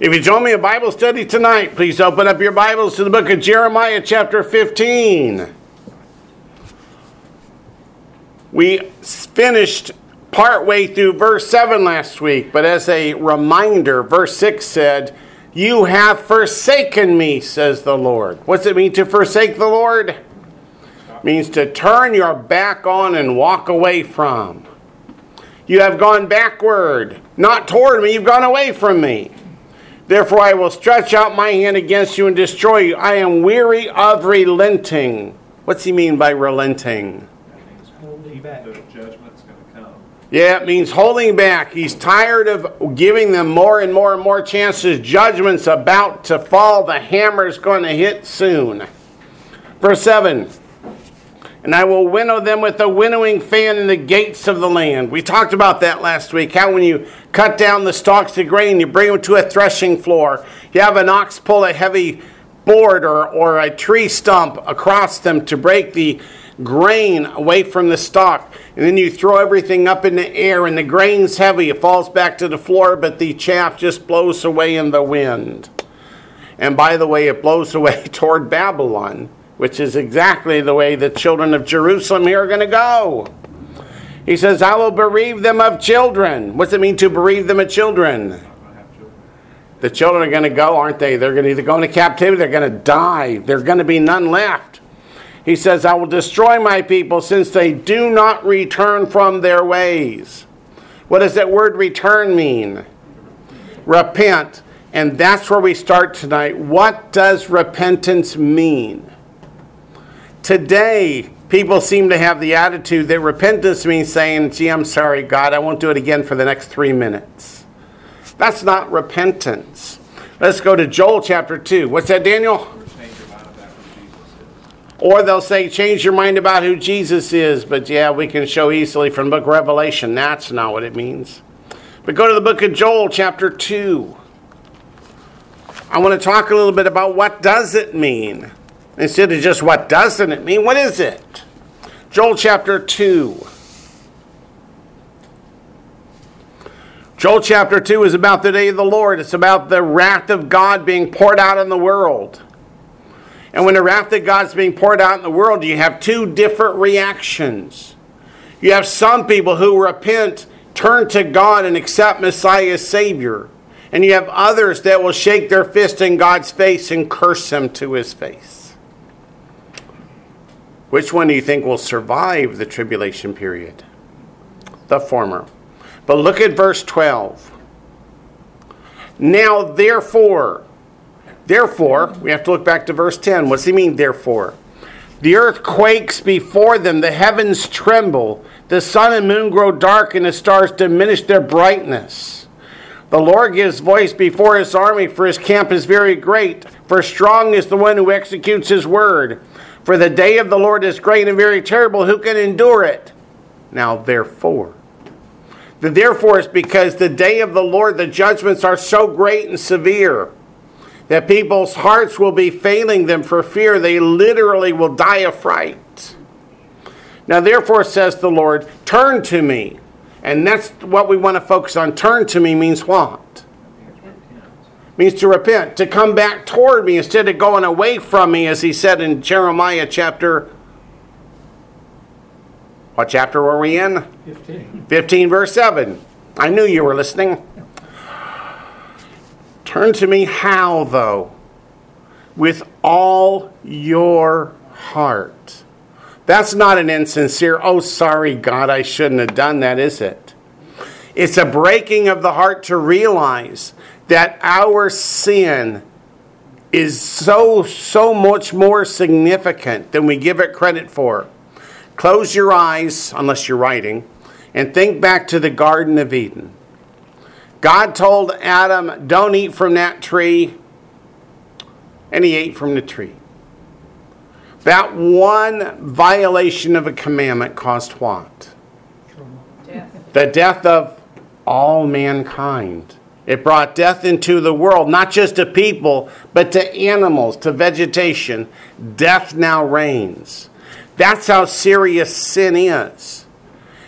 If you join me in Bible study tonight, please open up your Bibles to the book of Jeremiah, chapter 15. We finished partway through verse 7 last week, but as a reminder, verse 6 said, You have forsaken me, says the Lord. What's it mean to forsake the Lord? It means to turn your back on and walk away from. You have gone backward, not toward me, you've gone away from me. Therefore, I will stretch out my hand against you and destroy you. I am weary of relenting. What's he mean by relenting? Holding back. The judgment's going to come. Yeah, it means holding back. He's tired of giving them more and more and more chances. Judgment's about to fall. The hammer's going to hit soon. Verse 7 and I will winnow them with a winnowing fan in the gates of the land. We talked about that last week. How when you cut down the stalks of grain, you bring them to a threshing floor. You have an ox pull a heavy board or, or a tree stump across them to break the grain away from the stalk. And then you throw everything up in the air, and the grain's heavy. It falls back to the floor, but the chaff just blows away in the wind. And by the way, it blows away toward Babylon which is exactly the way the children of Jerusalem here are going to go. He says, I will bereave them of children. What's it mean to bereave them of children? The children are going to go, aren't they? They're going to either go into captivity, they're going to die. There's going to be none left. He says, I will destroy my people since they do not return from their ways. What does that word return mean? Repent. And that's where we start tonight. What does repentance mean? Today, people seem to have the attitude that repentance means saying, gee, I'm sorry, God, I won't do it again for the next three minutes. That's not repentance. Let's go to Joel chapter 2. What's that, Daniel? Or they'll say, change your mind about who Jesus is. But yeah, we can show easily from book Revelation. That's not what it means. But go to the book of Joel chapter 2. I want to talk a little bit about what does it mean Instead of just what doesn't it mean, what is it? Joel chapter 2. Joel chapter 2 is about the day of the Lord. It's about the wrath of God being poured out in the world. And when the wrath of God's being poured out in the world, you have two different reactions. You have some people who repent, turn to God, and accept Messiah as Savior. And you have others that will shake their fist in God's face and curse him to his face. Which one do you think will survive the tribulation period? The former. But look at verse 12. Now, therefore, therefore, we have to look back to verse 10. What's he mean, therefore? The earth quakes before them, the heavens tremble, the sun and moon grow dark, and the stars diminish their brightness. The Lord gives voice before his army, for his camp is very great, for strong is the one who executes his word. For the day of the Lord is great and very terrible. Who can endure it? Now, therefore. The therefore is because the day of the Lord, the judgments are so great and severe that people's hearts will be failing them for fear. They literally will die of fright. Now, therefore, says the Lord, turn to me. And that's what we want to focus on. Turn to me means what? Means to repent, to come back toward me instead of going away from me, as he said in Jeremiah chapter. What chapter were we in? 15. 15, verse 7. I knew you were listening. Turn to me, how though? With all your heart. That's not an insincere, oh, sorry, God, I shouldn't have done that, is it? It's a breaking of the heart to realize that our sin is so, so much more significant than we give it credit for. Close your eyes, unless you're writing, and think back to the Garden of Eden. God told Adam, Don't eat from that tree, and he ate from the tree. That one violation of a commandment caused what? Death. The death of all mankind. It brought death into the world, not just to people, but to animals, to vegetation. Death now reigns. That's how serious sin is.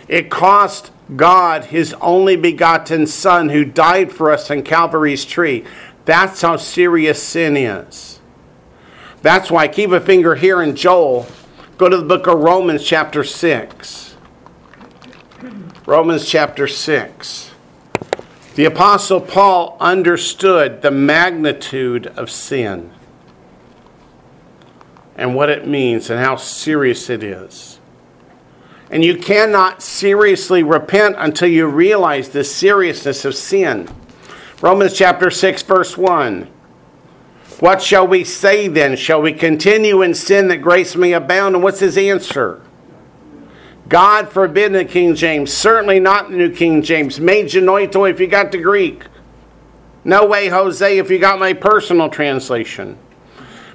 It cost God his only begotten Son who died for us on Calvary's tree. That's how serious sin is. That's why keep a finger here in Joel. Go to the book of Romans, chapter 6. Romans, chapter 6. The Apostle Paul understood the magnitude of sin and what it means and how serious it is. And you cannot seriously repent until you realize the seriousness of sin. Romans chapter 6, verse 1. What shall we say then? Shall we continue in sin that grace may abound? And what's his answer? God forbid the King James. Certainly not the New King James. Me genoito if you got the Greek. No way, Jose, if you got my personal translation.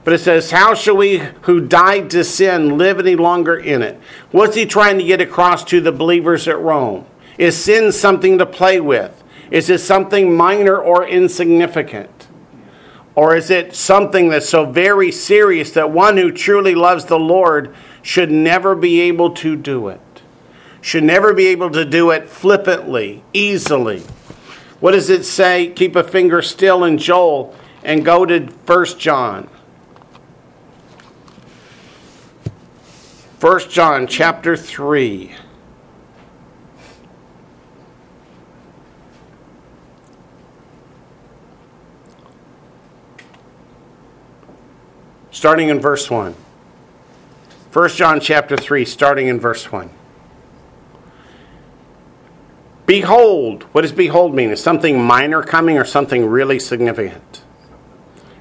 But it says, How shall we who died to sin live any longer in it? What's he trying to get across to the believers at Rome? Is sin something to play with? Is it something minor or insignificant? Or is it something that's so very serious that one who truly loves the Lord should never be able to do it? Should never be able to do it flippantly, easily. What does it say? Keep a finger still in Joel and go to 1 John. 1 John chapter 3. Starting in verse 1. 1 John chapter 3, starting in verse 1. Behold, what does behold mean? Is something minor coming or something really significant?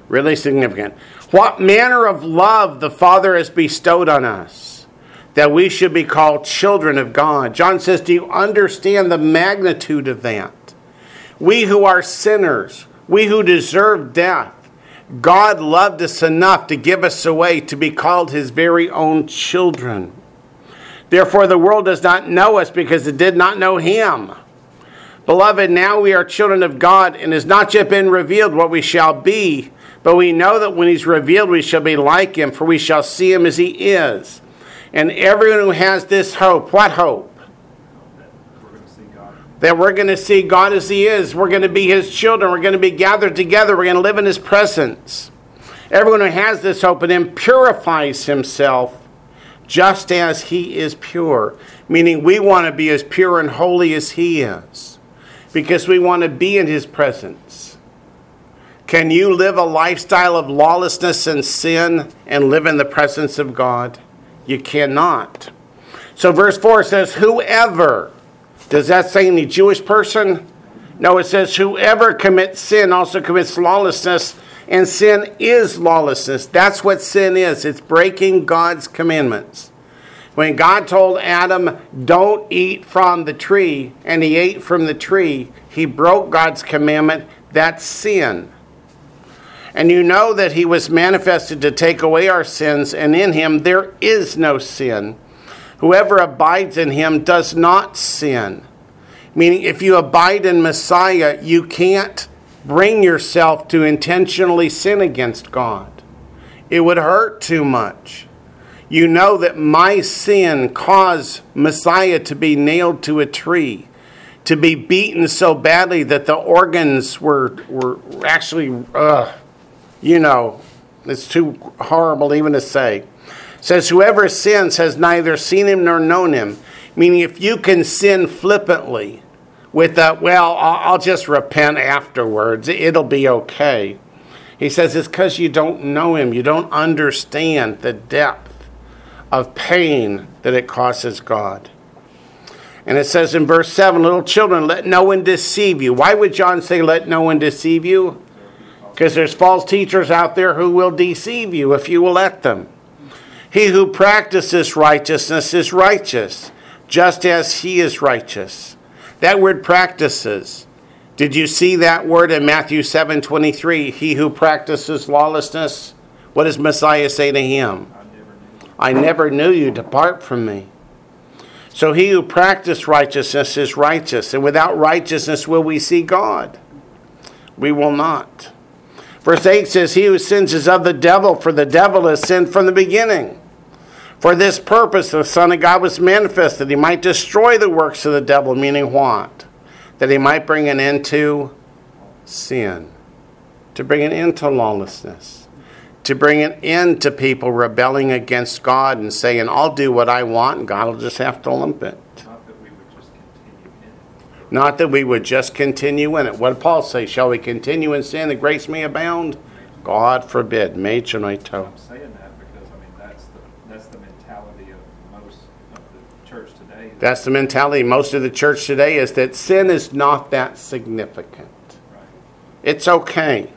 Really significant. What manner of love the Father has bestowed on us that we should be called children of God. John says, Do you understand the magnitude of that? We who are sinners, we who deserve death, God loved us enough to give us away to be called his very own children. Therefore, the world does not know us because it did not know him. Beloved, now we are children of God, and it has not yet been revealed what we shall be, but we know that when he's revealed, we shall be like him, for we shall see him as he is. And everyone who has this hope, what hope? That we're going to see God as He is. We're going to be His children. We're going to be gathered together. We're going to live in His presence. Everyone who has this hope and then purifies himself just as He is pure. Meaning, we want to be as pure and holy as He is because we want to be in His presence. Can you live a lifestyle of lawlessness and sin and live in the presence of God? You cannot. So verse 4 says, Whoever. Does that say any Jewish person? No, it says, Whoever commits sin also commits lawlessness, and sin is lawlessness. That's what sin is it's breaking God's commandments. When God told Adam, Don't eat from the tree, and he ate from the tree, he broke God's commandment. That's sin. And you know that he was manifested to take away our sins, and in him there is no sin. Whoever abides in him does not sin. Meaning, if you abide in Messiah, you can't bring yourself to intentionally sin against God. It would hurt too much. You know that my sin caused Messiah to be nailed to a tree, to be beaten so badly that the organs were, were actually. Uh, you know, it's too horrible even to say. Says, Whoever sins has neither seen him nor known him. Meaning, if you can sin flippantly with a, well, I'll just repent afterwards, it'll be okay. He says it's because you don't know him. You don't understand the depth of pain that it causes God. And it says in verse 7 Little children, let no one deceive you. Why would John say, let no one deceive you? Because there's false teachers out there who will deceive you if you will let them. He who practices righteousness is righteous, just as he is righteous. That word practices. Did you see that word in Matthew 7 23? He who practices lawlessness, what does Messiah say to him? I never knew you, depart from me. So he who practices righteousness is righteous, and without righteousness will we see God? We will not. Verse 8 says, He who sins is of the devil, for the devil has sinned from the beginning. For this purpose, the Son of God was manifested, he might destroy the works of the devil, meaning what? That he might bring an end to sin. to bring an end to lawlessness, to bring an end to people rebelling against God and saying, I'll do what I want and God will just have to lump it. Not that we would just continue in it. Not that we would just continue in it. What did Paul say? Shall we continue in sin that grace may abound? God forbid. Me chonoito. I'm saying that because, I mean, that's the, that's the mentality of most of the church today. That's the mentality. Most of the church today is that sin is not that significant. It's okay.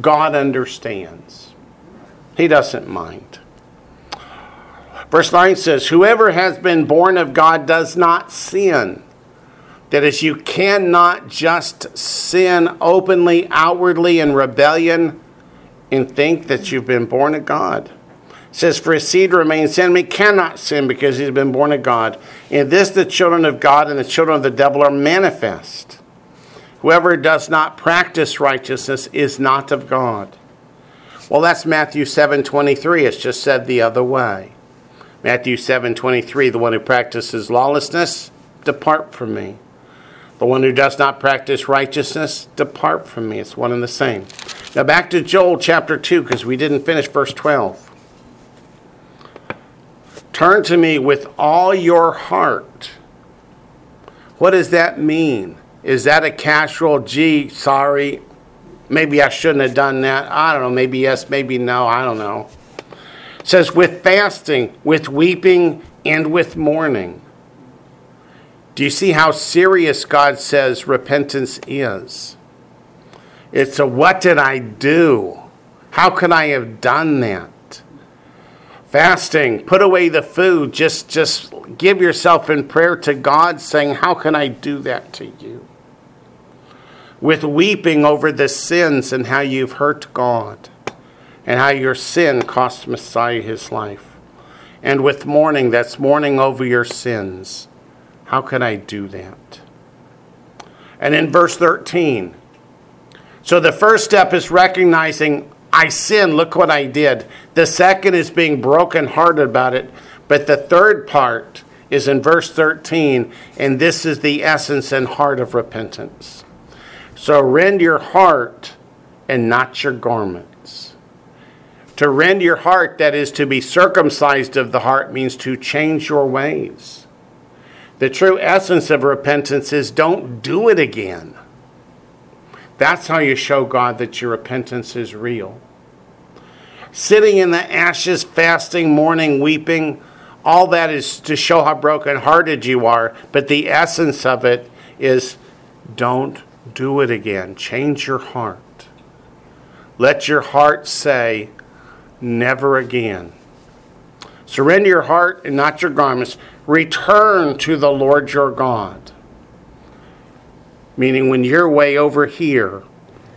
God understands. He doesn't mind. Verse 9 says, Whoever has been born of God does not sin. That is, you cannot just sin openly, outwardly in rebellion and think that you've been born of God. Says, For his seed remains sin. He cannot sin because he's been born of God. In this, the children of God and the children of the devil are manifest. Whoever does not practice righteousness is not of God. Well, that's Matthew 7:23. It's just said the other way. Matthew 7:23, the one who practices lawlessness, depart from me. The one who does not practice righteousness, depart from me. It's one and the same. Now back to Joel chapter 2 because we didn't finish verse 12. Turn to me with all your heart. What does that mean? Is that a casual, gee, sorry, maybe I shouldn't have done that? I don't know. Maybe yes, maybe no. I don't know. It says, with fasting, with weeping, and with mourning. Do you see how serious God says repentance is? It's a what did I do? How could I have done that? Fasting, put away the food, just just give yourself in prayer to God saying, "How can I do that to you?" With weeping over the sins and how you've hurt God and how your sin cost Messiah his life. And with mourning, that's mourning over your sins. How can I do that? And in verse 13, so the first step is recognizing I sin, look what I did. The second is being brokenhearted about it. But the third part is in verse 13, and this is the essence and heart of repentance. So rend your heart and not your garments. To rend your heart, that is to be circumcised of the heart, means to change your ways. The true essence of repentance is don't do it again. That's how you show God that your repentance is real. Sitting in the ashes, fasting, mourning, weeping, all that is to show how brokenhearted you are, but the essence of it is don't do it again. Change your heart. Let your heart say, never again. Surrender your heart and not your garments. Return to the Lord your God. Meaning, when you're way over here,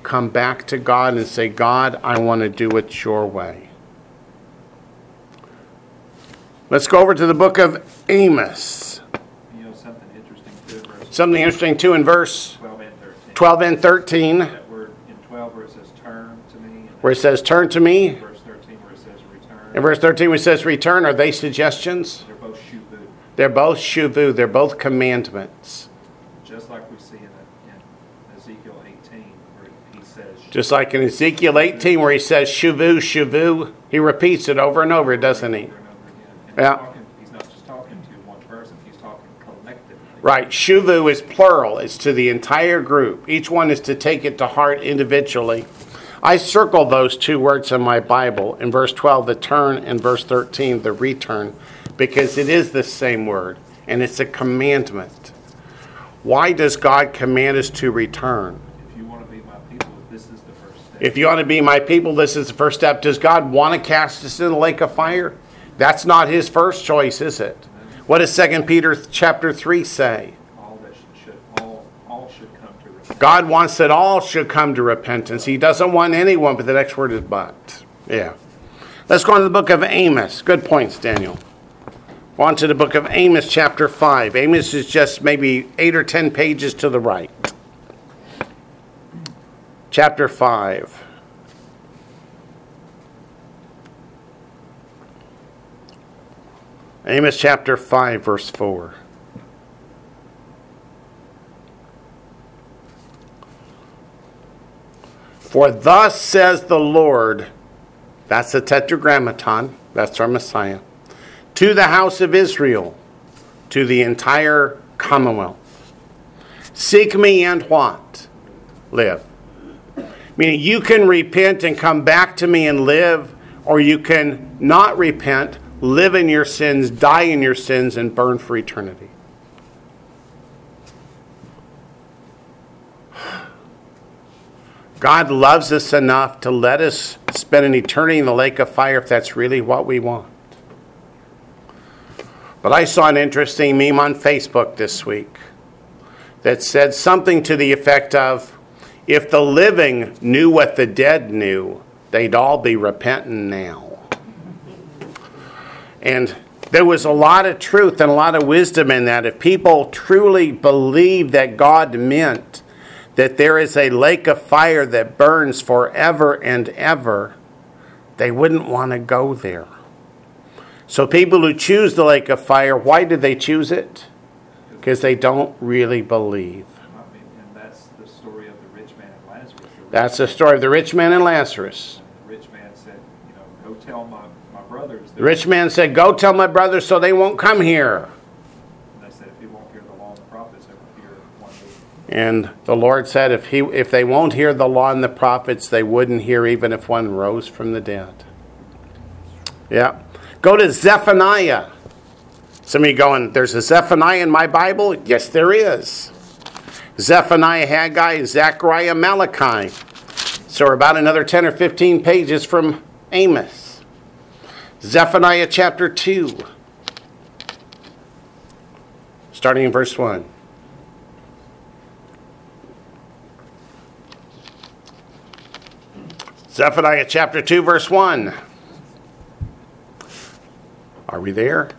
come back to God and say, God, I want to do it your way. Let's go over to the book of Amos. You know, something interesting too, Something interesting too in verse 12 and 13. 12 and 13, That word in 12 where it says turn to me. where it says, Turn to me. Verse 13 where it says return. In verse 13, where it says, Return, are they suggestions? They're both shuvu. They're both shuvu, they're both commandments. Just like we see in, in Ezekiel 18 where he says. Just like in Ezekiel 18, where he says, Shuvu, Shuvu, he repeats it over and over, doesn't he? Over and over again. And Yeah. he's not just talking to one person, he's talking collectively. Right. Shuvu is plural. It's to the entire group. Each one is to take it to heart individually. I circle those two words in my Bible. In verse 12, the turn, and verse 13, the return, because it is the same word, and it's a commandment. Why does God command us to return? If you want to be my people, this is the first step. If you want to be my people, this is the first step. Does God want to cast us in the lake of fire? That's not his first choice, is it? What does 2 Peter chapter 3 say? all that should, all, all should come to repentance. God wants that all should come to repentance. He doesn't want anyone, but the next word is but. Yeah. Let's go on to the book of Amos. Good points, Daniel. On to the book of Amos, chapter 5. Amos is just maybe eight or ten pages to the right. Chapter 5. Amos chapter 5, verse 4. For thus says the Lord, that's the Tetragrammaton, that's our Messiah, to the house of Israel, to the entire commonwealth. Seek me and what? Live. Meaning you can repent and come back to me and live, or you can not repent, live in your sins, die in your sins, and burn for eternity. God loves us enough to let us spend an eternity in the lake of fire if that's really what we want. But I saw an interesting meme on Facebook this week that said something to the effect of if the living knew what the dead knew, they'd all be repenting now. And there was a lot of truth and a lot of wisdom in that. If people truly believed that God meant that there is a lake of fire that burns forever and ever, they wouldn't want to go there. So, people who choose the lake of fire, why do they choose it? Because they don't really believe. I mean, and that's the story of the rich man and Lazarus. The That's the story of the rich man and Lazarus. The rich man said, you know, go tell my, my brothers. The rich man said, Go tell my brothers so they won't come here. And they said, if he won't hear the law and the prophets, they will hear one day. And the Lord said, if, he, if they won't hear the law and the prophets, they wouldn't hear even if one rose from the dead. Yeah. Go to Zephaniah. Some of you going, there's a Zephaniah in my Bible? Yes, there is. Zephaniah, Haggai, Zechariah, Malachi. So we're about another 10 or 15 pages from Amos. Zephaniah chapter 2, starting in verse 1. Zephaniah chapter 2, verse 1. Are we there?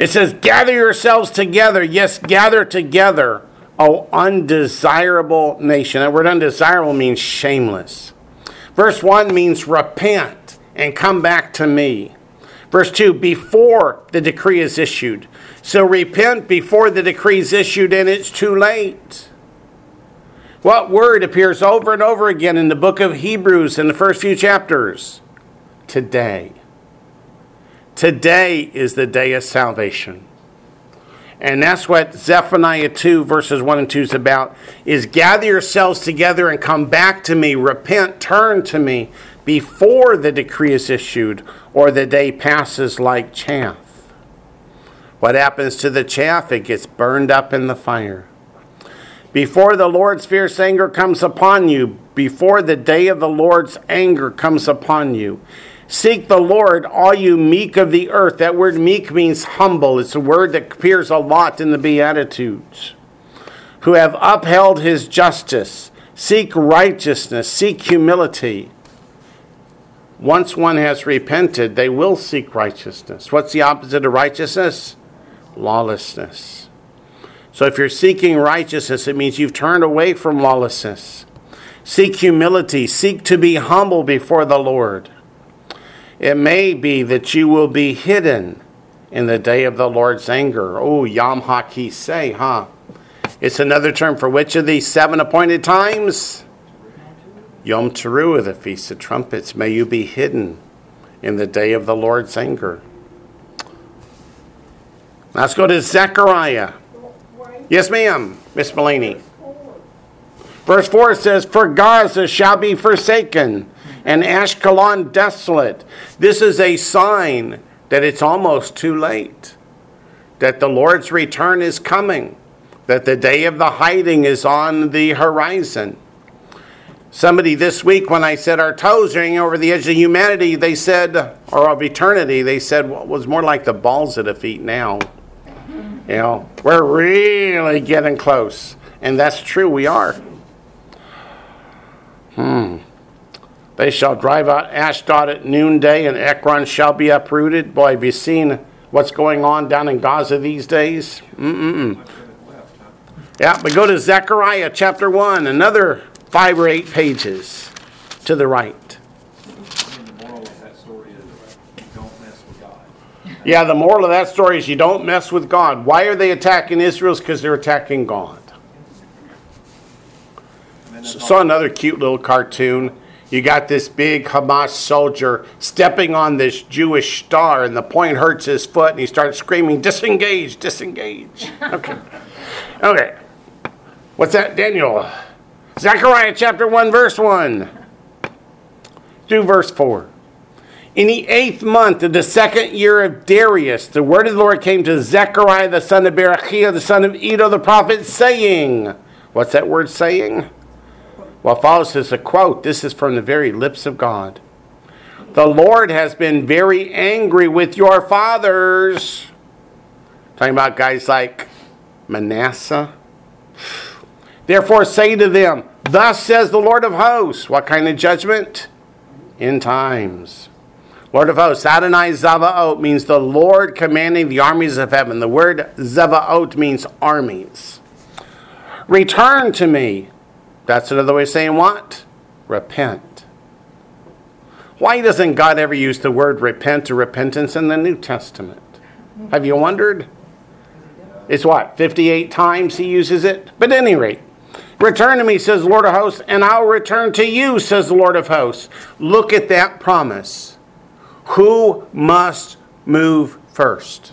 It says, Gather yourselves together. Yes, gather together, O undesirable nation. That word undesirable means shameless. Verse 1 means repent and come back to me. Verse 2, before the decree is issued. So repent before the decree is issued and it's too late. What word appears over and over again in the book of Hebrews in the first few chapters? Today. Today is the day of salvation. And that's what Zephaniah 2 verses 1 and 2 is about is gather yourselves together and come back to me, repent, turn to me before the decree is issued or the day passes like chaff. What happens to the chaff? It gets burned up in the fire. Before the Lord's fierce anger comes upon you, before the day of the Lord's anger comes upon you, seek the Lord, all you meek of the earth. That word meek means humble. It's a word that appears a lot in the Beatitudes. Who have upheld his justice, seek righteousness, seek humility. Once one has repented, they will seek righteousness. What's the opposite of righteousness? Lawlessness. So if you're seeking righteousness, it means you've turned away from lawlessness. Seek humility, seek to be humble before the Lord. It may be that you will be hidden in the day of the Lord's anger. Oh, Yom HaKeseh, huh? It's another term for which of these seven appointed times? Yom Teruah, the Feast of Trumpets. May you be hidden in the day of the Lord's anger. Let's go to Zechariah. Yes, ma'am, Miss Mulaney. Verse 4 says, For Gaza shall be forsaken, and Ashkelon desolate. This is a sign that it's almost too late, that the Lord's return is coming, that the day of the hiding is on the horizon. Somebody this week, when I said our toes are over the edge of humanity, they said, or of eternity, they said, well, was more like the balls at the feet now. You know, we're really getting close. And that's true, we are. Hmm. They shall drive out Ashdod at noonday, and Ekron shall be uprooted. Boy, have you seen what's going on down in Gaza these days? Huh? Yeah, but go to Zechariah chapter 1, another five or eight pages to the right. Yeah, the moral of that story is you don't mess with God. Why are they attacking Israel? Because they're attacking God. Saw another cute little cartoon. You got this big Hamas soldier stepping on this Jewish star, and the point hurts his foot, and he starts screaming, Disengage, disengage. Okay. Okay. What's that, Daniel? Zechariah chapter 1, verse 1. Do verse 4. In the eighth month of the second year of Darius, the word of the Lord came to Zechariah the son of Berechiah, the son of Iddo the prophet, saying, What's that word saying? Well, follows is a quote. This is from the very lips of God. The Lord has been very angry with your fathers. Talking about guys like Manasseh. Therefore, say to them, Thus says the Lord of hosts. What kind of judgment? In times. Lord of hosts, Adonai Zavaot means the Lord commanding the armies of heaven. The word Zavaot means armies. Return to me. That's another way of saying what? Repent. Why doesn't God ever use the word repent or repentance in the New Testament? Have you wondered? It's what, 58 times he uses it? But any rate, return to me, says Lord of hosts, and I'll return to you, says the Lord of hosts. Look at that promise. Who must move first?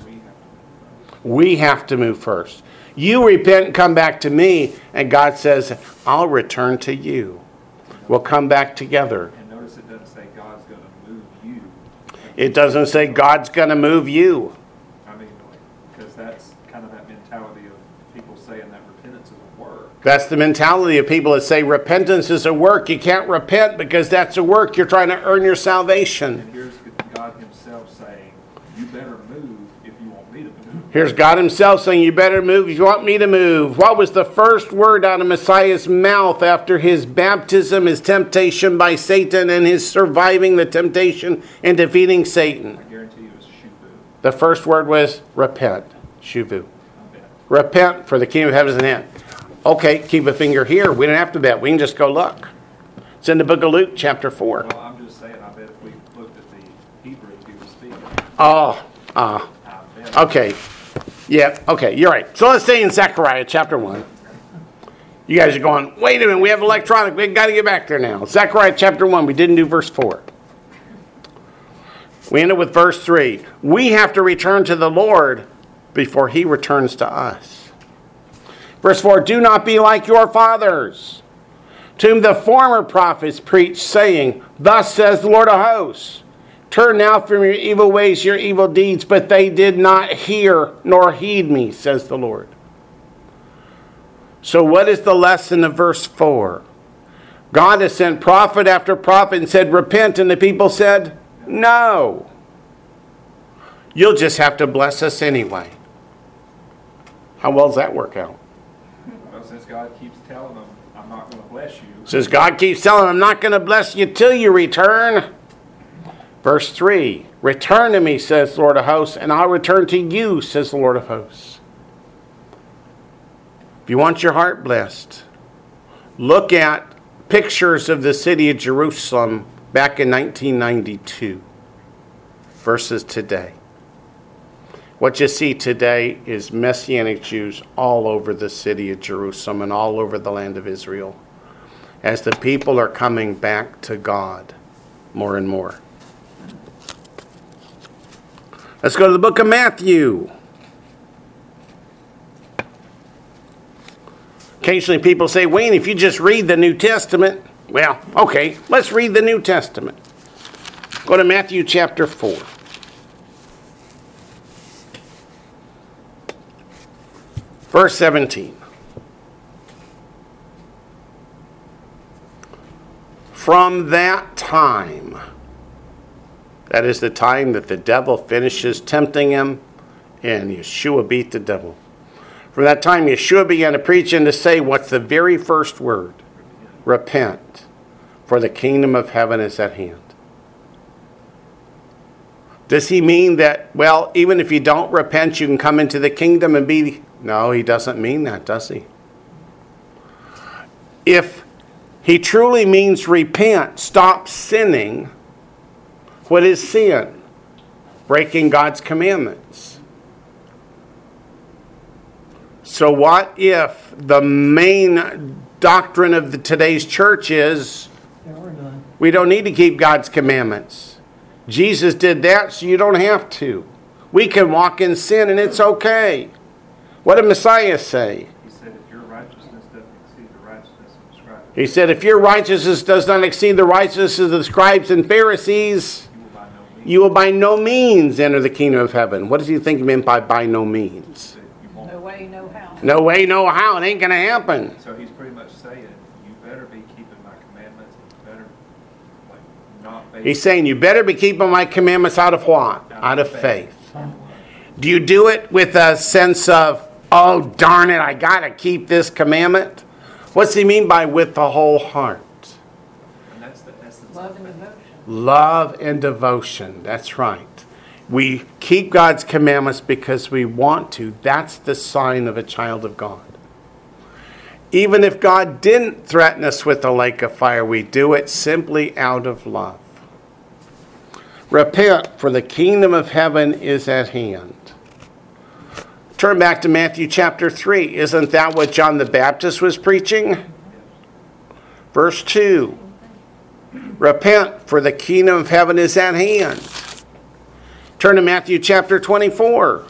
We have to move first. You repent and come back to me, and God says, I'll return to you. We'll come back together. And notice it doesn't say God's gonna move you. It doesn't say God's going to move you. I mean, because that's kind of that mentality of people saying that repentance is a work. That's the mentality of people that say repentance is a work. You can't repent because that's a work. You're trying to earn your salvation. And here's God himself saying, you better move if you want me to move. Here's God Himself saying, You better move if you want me to move. What was the first word out of Messiah's mouth after his baptism, his temptation by Satan, and his surviving the temptation and defeating Satan? I guarantee you it's shuvu. The first word was repent. Shuvu. Repent for the kingdom of heaven is at hand. Okay, keep a finger here. We don't have to bet. We can just go look. It's in the book of Luke, chapter 4. Well, I'm just saying, I bet if we looked at the Hebrew he was speaking, Oh, ah. Bet. Okay. Yeah, okay, you're right. So let's stay in Zechariah chapter 1. You guys are going, wait a minute, we have electronic. we got to get back there now. Zechariah chapter 1, we didn't do verse 4. We ended with verse 3. We have to return to the Lord before he returns to us. Verse 4 Do not be like your fathers, to whom the former prophets preached, saying, Thus says the Lord of hosts. Turn now from your evil ways, your evil deeds, but they did not hear nor heed me, says the Lord. So, what is the lesson of verse 4? God has sent prophet after prophet and said, Repent, and the people said, No. You'll just have to bless us anyway. How well does that work out? Well, since God keeps telling them, I'm not gonna bless you, Says God keeps telling him, I'm not going to bless you till you return. Verse 3 Return to me, says the Lord of hosts, and I'll return to you, says the Lord of hosts. If you want your heart blessed, look at pictures of the city of Jerusalem back in 1992 versus today. What you see today is Messianic Jews all over the city of Jerusalem and all over the land of Israel as the people are coming back to God more and more. Let's go to the book of Matthew. Occasionally people say, Wayne, if you just read the New Testament, well, okay, let's read the New Testament. Go to Matthew chapter 4. Verse 17. From that time, that is the time that the devil finishes tempting him, and Yeshua beat the devil. From that time, Yeshua began to preach and to say, What's the very first word? Repent, for the kingdom of heaven is at hand. Does he mean that, well, even if you don't repent, you can come into the kingdom and be. No, he doesn't mean that, does he? If he truly means repent, stop sinning, what is sin? Breaking God's commandments. So, what if the main doctrine of the, today's church is There were none. we don't need to keep God's commandments. Jesus did that, so you don't have to. We can walk in sin and it's okay. What did Messiah say? He said, if your righteousness doesn't exceed the righteousness of the scribes, He said, If your righteousness does not exceed the righteousness of the scribes and Pharisees, you will by no means, you will by no means enter the kingdom of heaven. What does he think he meant by by no means? that you won't. No way, no how. No way, no how. It ain't going to happen. So he's pretty much saying, you better be keeping my commandments, and you better, like, not base. He's saying, You better be keeping my commandments out of what? Out of faith. Do you do it with a sense of, oh, darn it, I got to keep this commandment? What's he mean by with the whole heart? And that's the essence Love of and it. devotion. Love and devotion. That's right. We keep God's commandments because we want to. That's the sign of a child of God. Even if God didn't threaten us with the lake of fire, we do it simply out of love. Repent, for the kingdom of heaven is at hand. Turn back to Matthew chapter 3. Isn't that what John the Baptist was preaching? Verse 2. Repent, for the kingdom of heaven is at hand. Turn to Matthew chapter 24,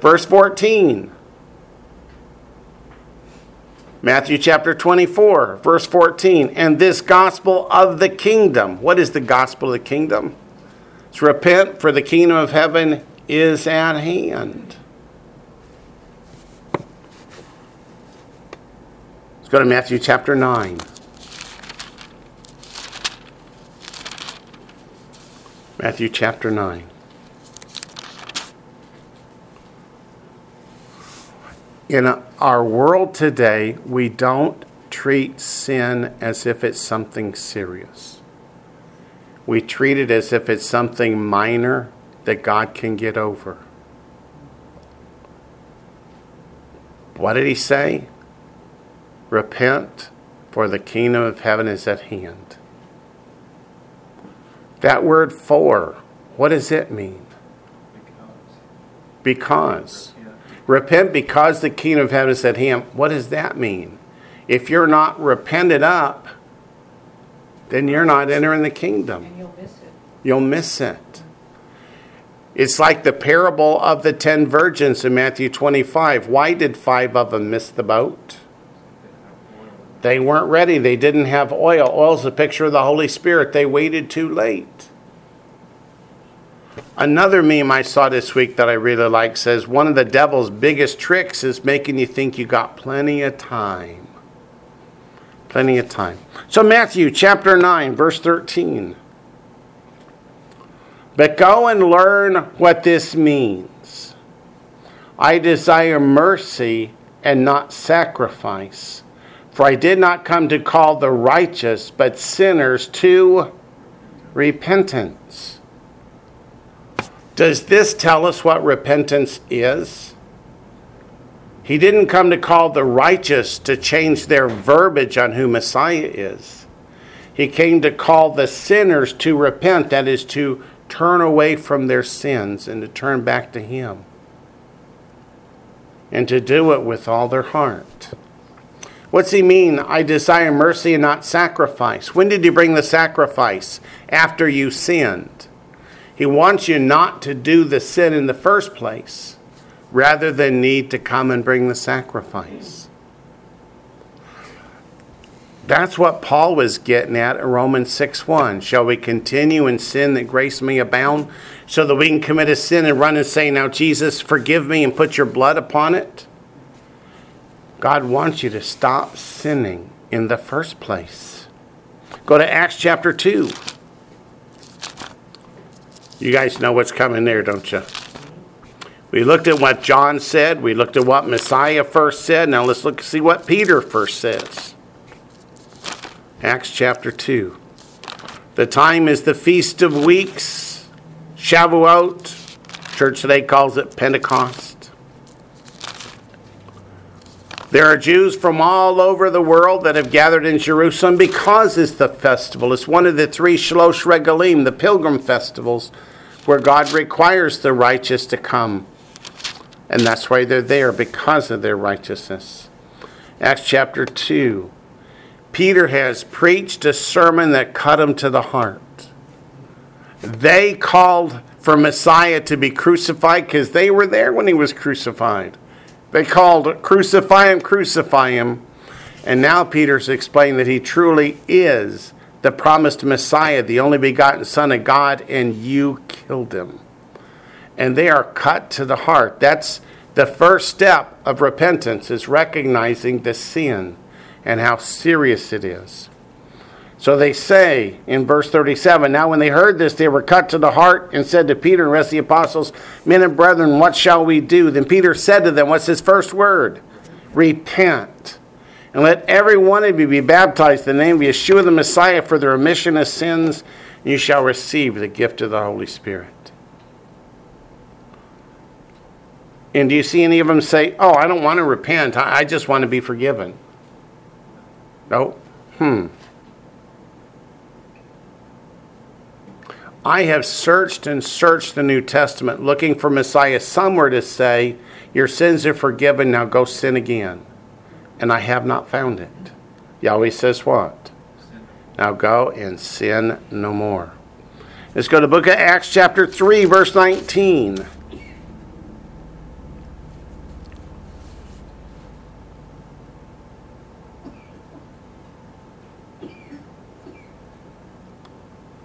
verse 14. Matthew chapter 24, verse 14. And this gospel of the kingdom. What is the gospel of the kingdom? It's repent, for the kingdom of heaven is at hand. Go to Matthew chapter 9. Matthew chapter 9. In our world today, we don't treat sin as if it's something serious. We treat it as if it's something minor that God can get over. What did he say? Repent, for the kingdom of heaven is at hand. That word for, what does it mean? Because, Because. Repent because the kingdom of heaven is at hand. What does that mean? If you're not repented up, then you're not entering the kingdom. And you'll miss it. You'll miss it. It's like the parable of the ten virgins in Matthew 25. Why did five of them miss the boat? They weren't ready. They didn't have oil. Oil's a picture of the Holy Spirit. They waited too late. Another meme I saw this week that I really like says one of the devil's biggest tricks is making you think you got plenty of time. Plenty of time. So, Matthew chapter 9, verse 13. But go and learn what this means. I desire mercy and not sacrifice. For I did not come to call the righteous, but sinners to repentance. Does this tell us what repentance is? He didn't come to call the righteous to change their verbiage on who Messiah is. He came to call the sinners to repent, that is, to turn away from their sins and to turn back to Him. And to do it with all their heart. What's he mean? I desire mercy and not sacrifice. When did you bring the sacrifice? After you sinned. He wants you not to do the sin in the first place, rather than need to come and bring the sacrifice. That's what Paul was getting at in Romans 6 1. Shall we continue in sin that grace may abound, so that we can commit a sin and run and say, Now, Jesus, forgive me and put your blood upon it? God wants you to stop sinning in the first place. Go to Acts chapter 2. You guys know what's coming there, don't you? We looked at what John said. We looked at what Messiah first said. Now let's look see what Peter first says. Acts chapter 2. The time is the Feast of Weeks, Shavuot. Church today calls it Pentecost. There are Jews from all over the world that have gathered in Jerusalem because it's the festival. It's one of the three Shalosh Regalim, the pilgrim festivals, where God requires the righteous to come And that's why they're there, because of their righteousness. Acts chapter 2. Peter has preached a sermon that cut him to the heart. They called for Messiah to be crucified because they were there when he was crucified. They called, Crucify him, crucify him. And now Peter's explained that he truly is the promised Messiah, the only begotten Son of God, and you killed him. And they are cut to the heart. That's the first step of repentance is recognizing the sin and how serious it is. So they say in verse 37 Now, when they heard this, they were cut to the heart and said to Peter and the rest of the apostles, Men and brethren, what shall we do? Then Peter said to them, What's his first word? Repent. And let every one of you be baptized in the name of Yeshua the Messiah for the remission of sins, and you shall receive the gift of the Holy Spirit. And do you see any of them say, Oh, I don't want to repent, I just want to be forgiven? No? Hmm. I have searched and searched the New Testament looking for Messiah somewhere to say, Your sins are forgiven, now go sin again. And I have not found it. Yahweh says what? Now go and sin no more. Let's go to the book of Acts, chapter 3, verse 19.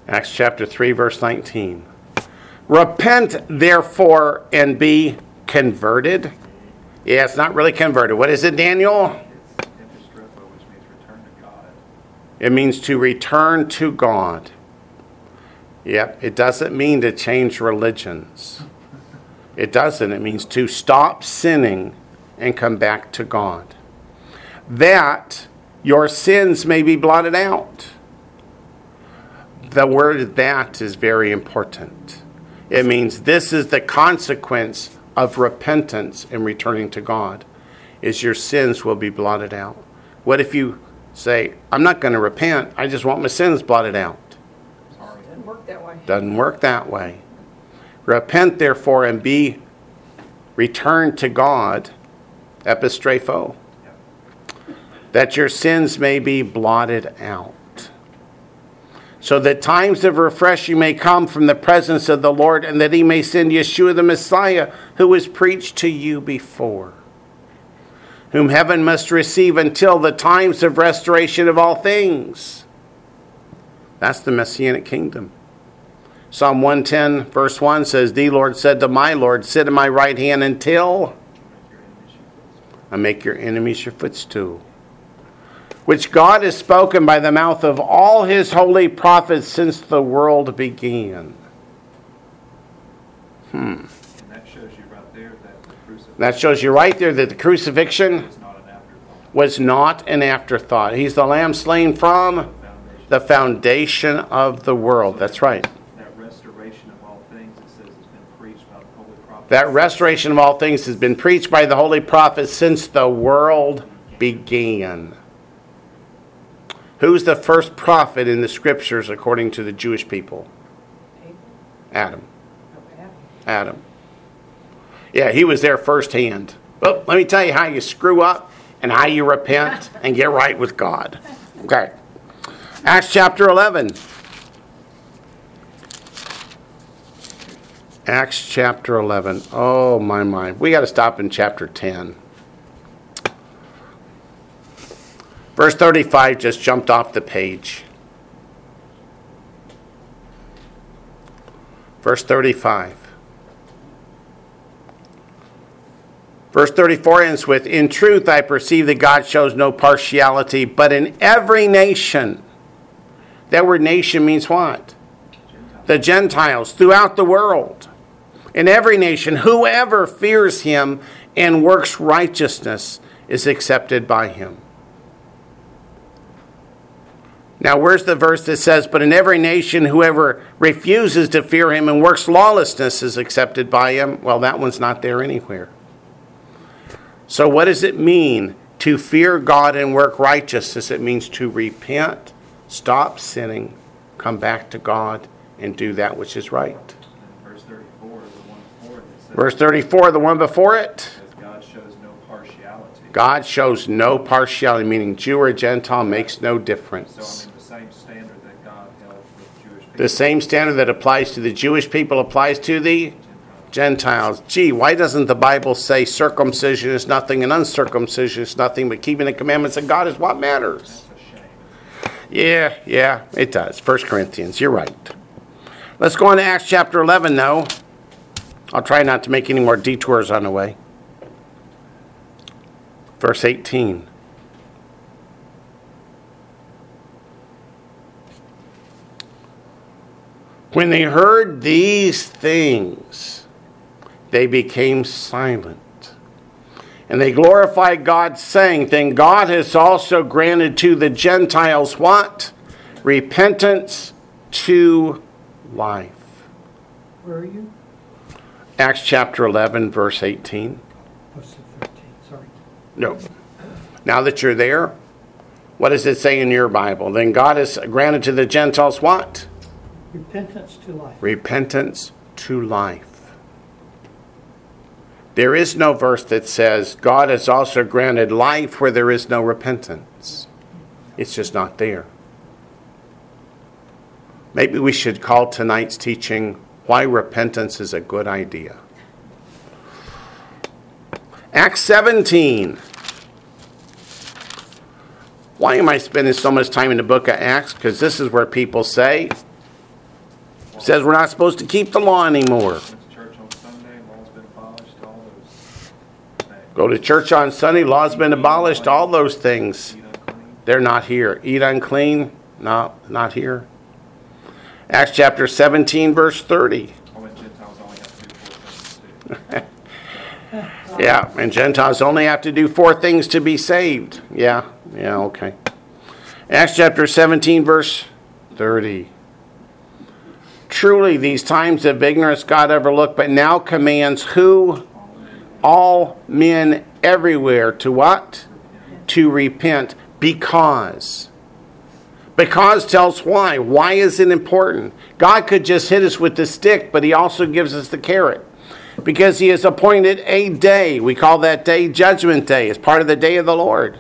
Acts chapter 3, verse 19. Repent, therefore, and be converted. Yeah, it's not really converted. What is it, Daniel? which means return to God. It means to return to God. Yep, it doesn't mean to change religions. It doesn't. It means to stop sinning and come back to God. That your sins may be blotted out the word that is very important. It means this is the consequence of repentance and returning to God is your sins will be blotted out. What if you say, I'm not going to repent, I just want my sins blotted out? Sorry. Doesn't work that way. Doesn't work that way. Repent therefore and be returned to God, epistrepho, that your sins may be blotted out so that times of refreshing may come from the presence of the Lord, and that he may send Yeshua the Messiah, who was preached to you before, whom heaven must receive until the times of restoration of all things. That's the Messianic kingdom. Psalm 110, verse 1 says, The Lord said to my Lord, Sit at my right hand until I make your enemies your footstool which God has spoken by the mouth of all his holy prophets since the world began. Hmm. That shows you right there that the crucifixion That shows you right there that the crucifixion was not an afterthought. was not an afterthought. He's the lamb slain from Foundation. the foundation of the world. That's right. That restoration of all things, it says, has been preached by the holy prophets. That restoration of all things has been preached by the holy prophets since the world began. Who's the first prophet in the scriptures according to the Jewish people? Adam. Adam. Yeah, he was there firsthand. Well, let me tell you how you screw up and how you repent and get right with God. Okay. Acts chapter 11. Acts chapter 11. Oh, my, my. We got to stop in chapter 10. Verse 35 just jumped off the page. Verse 35. Verse 34 ends with In truth, I perceive that God shows no partiality, but in every nation. That word nation means what? The Gentiles throughout the world. In every nation, whoever fears him and works righteousness is accepted by him. Now, where's the verse that says, But in every nation, whoever refuses to fear him and works lawlessness is accepted by him? Well, that one's not there anywhere. So, what does it mean to fear God and work righteousness? It means to repent, stop sinning, come back to God, and do that which is right. Verse 34, the one before it, says, Verse 34, the one before it. God shows no partiality. God shows no partiality, meaning Jew or Gentile makes no So, difference. mean, the same standard that God held with Jewish people. The same standard that applies to the Jewish people applies to the Gentiles. Gee, why doesn't the Bible say circumcision is nothing and uncircumcision is nothing, but keeping the commandments of God is what matters? Yeah, yeah, it does. 1 Corinthians, you're right. Let's go on to Acts chapter 11, though. I'll try not to make any more detours on the way. Verse 18. When they heard these things, they became silent. And they glorified God, saying, Then God has also granted to the Gentiles what? Repentance to life. Where are you? Acts chapter 11, verse 18. What's the 13? Sorry. No. Now that you're there, what does it say in your Bible? Then God has granted to the Gentiles what? Repentance to life. Repentance to life. There is no verse that says God has also granted life where there is no repentance. It's just not there. Maybe we should call tonight's teaching Why Repentance is a Good Idea. Acts 17. Why am I spending so much time in the book of Acts? Because this is where people say, says we're not supposed to keep the law anymore. Go to church on Sunday, law's been abolished, all those things. They're not here. Eat unclean, no, not here. Acts chapter 17, verse 30. Only Gentiles only have to do four things too. Yeah, and Gentiles only have to do four things to be saved. Yeah, yeah, okay. Acts chapter 17, verse 30. Truly, these times of ignorance God overlooked, but now commands who? All men everywhere to what? To repent because. Because tells why. Why is it important? God could just hit us with the stick, but He also gives us the carrot. Because He has appointed a day. We call that day Judgment Day. It's part of the day of the Lord,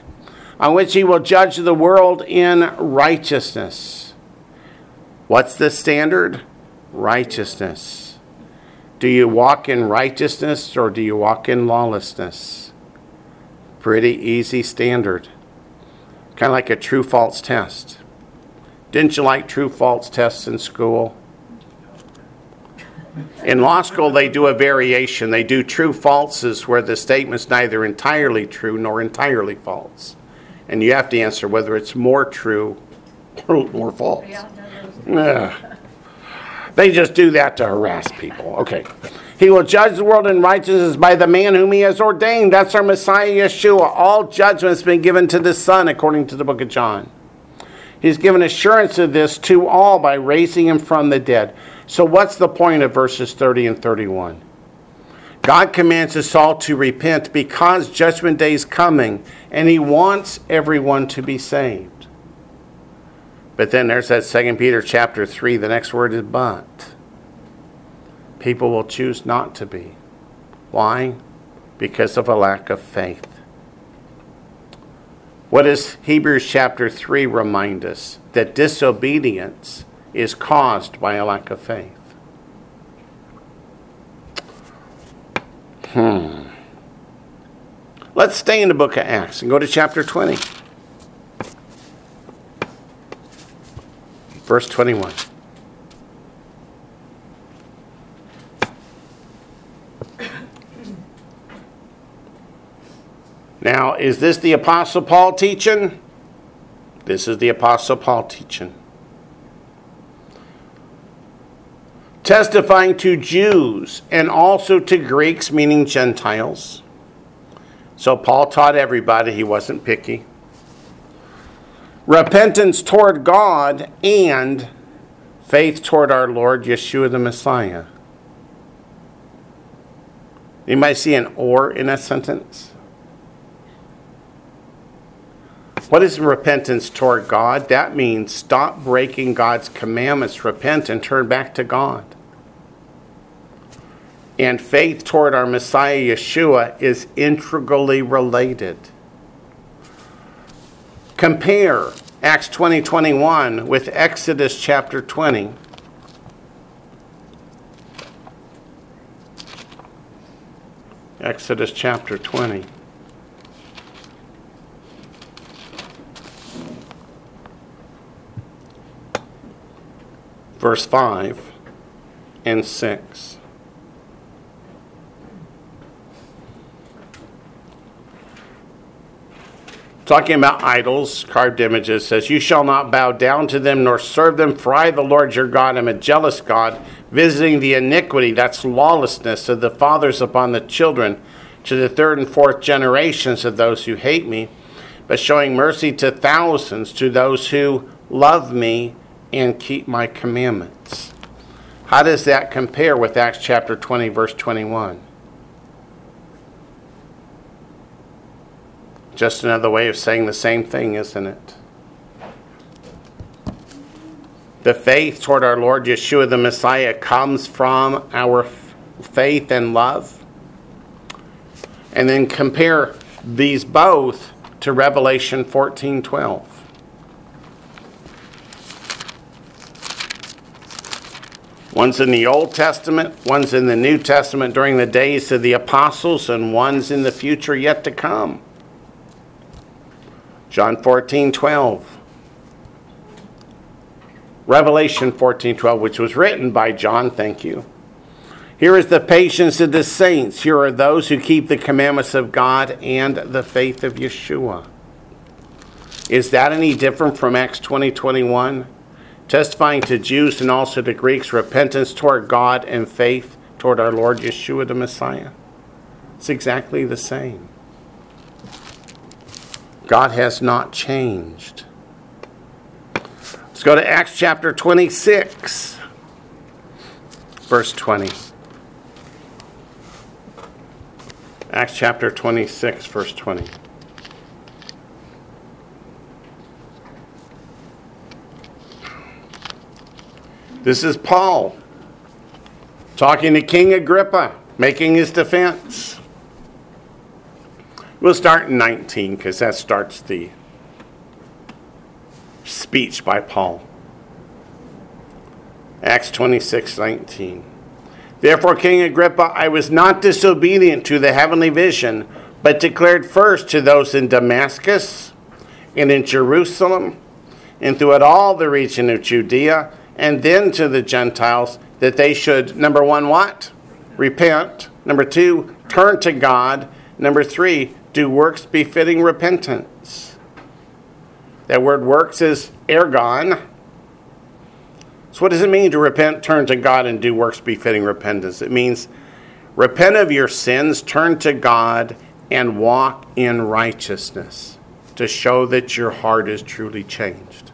on which He will judge the world in righteousness. What's the standard? Righteousness. Do you walk in righteousness or do you walk in lawlessness? Pretty easy standard. Kind of like a true false test. Didn't you like true false tests in school? In law school, they do a variation. They do true falses where the statement's neither entirely true nor entirely false. And you have to answer whether it's more true or more false. Yeah, no, those- Ugh. They just do that to harass people. Okay. He will judge the world in righteousness by the man whom he has ordained. That's our Messiah Yeshua. All judgment's been given to the Son, according to the book of John. He's given assurance of this to all by raising him from the dead. So, what's the point of verses 30 and 31? God commands us all to repent because judgment day is coming, and he wants everyone to be saved. But then there's that second Peter chapter 3, the next word is but. People will choose not to be. Why? Because of a lack of faith. What does Hebrews chapter 3 remind us? That disobedience is caused by a lack of faith. Hmm. Let's stay in the book of Acts and go to chapter 20. Verse 21. Now, is this the Apostle Paul teaching? This is the Apostle Paul teaching. Testifying to Jews and also to Greeks, meaning Gentiles. So Paul taught everybody, he wasn't picky repentance toward God and faith toward our Lord Yeshua the Messiah. You might see an or in that sentence. What is repentance toward God? That means stop breaking God's commandments, repent, and turn back to God. and faith toward our Messiah Yeshua is integrally related. Compare Acts 20 21 with Exodus chapter 20. Exodus chapter 20. Verse 5 and 6. Talking about idols, carved images, says, You shall not bow down to them nor serve them, for I, the Lord your God, am a jealous God, visiting the iniquity, that's lawlessness, of the fathers upon the children, to the third and fourth generations of those who hate me, but showing mercy to thousands, to those who love me and keep my commandments. How does that compare with Acts chapter 20, verse 21? Just another way of saying the same thing, isn't it? The faith toward our Lord Yeshua the Messiah comes from our faith and love. And then compare these both to Revelation 14 12. One's in the Old Testament, one's in the New Testament during the days of the apostles, and one's in the future yet to come. John 14, 12. Revelation 14, 12, which was written by John, thank you. Here is the patience of the saints. Here are those who keep the commandments of God and the faith of Yeshua. Is that any different from Acts 20, 21? Testifying to Jews and also to Greeks repentance toward God and faith toward our Lord Yeshua the Messiah. It's exactly the same. God has not changed. Let's go to Acts chapter 26, verse 20. Acts chapter 26, verse 20. This is Paul talking to King Agrippa, making his defense. We'll start in 19 because that starts the speech by Paul. Acts 26 19. Therefore, King Agrippa, I was not disobedient to the heavenly vision, but declared first to those in Damascus and in Jerusalem and throughout all the region of Judea, and then to the Gentiles, that they should, number one, what? Repent. Number two, turn to God. Number three, do works befitting repentance. That word works is ergon. So, what does it mean to repent, turn to God, and do works befitting repentance? It means repent of your sins, turn to God, and walk in righteousness to show that your heart is truly changed.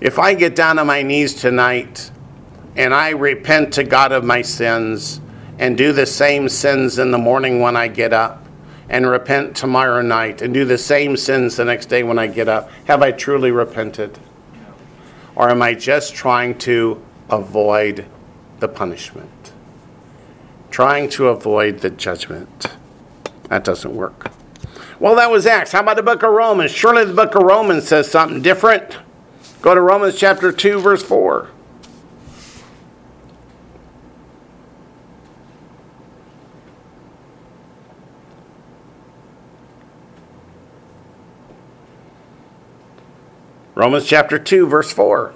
If I get down on my knees tonight and I repent to God of my sins, and do the same sins in the morning when I get up and repent tomorrow night and do the same sins the next day when I get up? Have I truly repented? Or am I just trying to avoid the punishment? Trying to avoid the judgment. That doesn't work. Well, that was Acts. How about the book of Romans? Surely the book of Romans says something different. Go to Romans chapter 2, verse 4. Romans chapter 2, verse 4.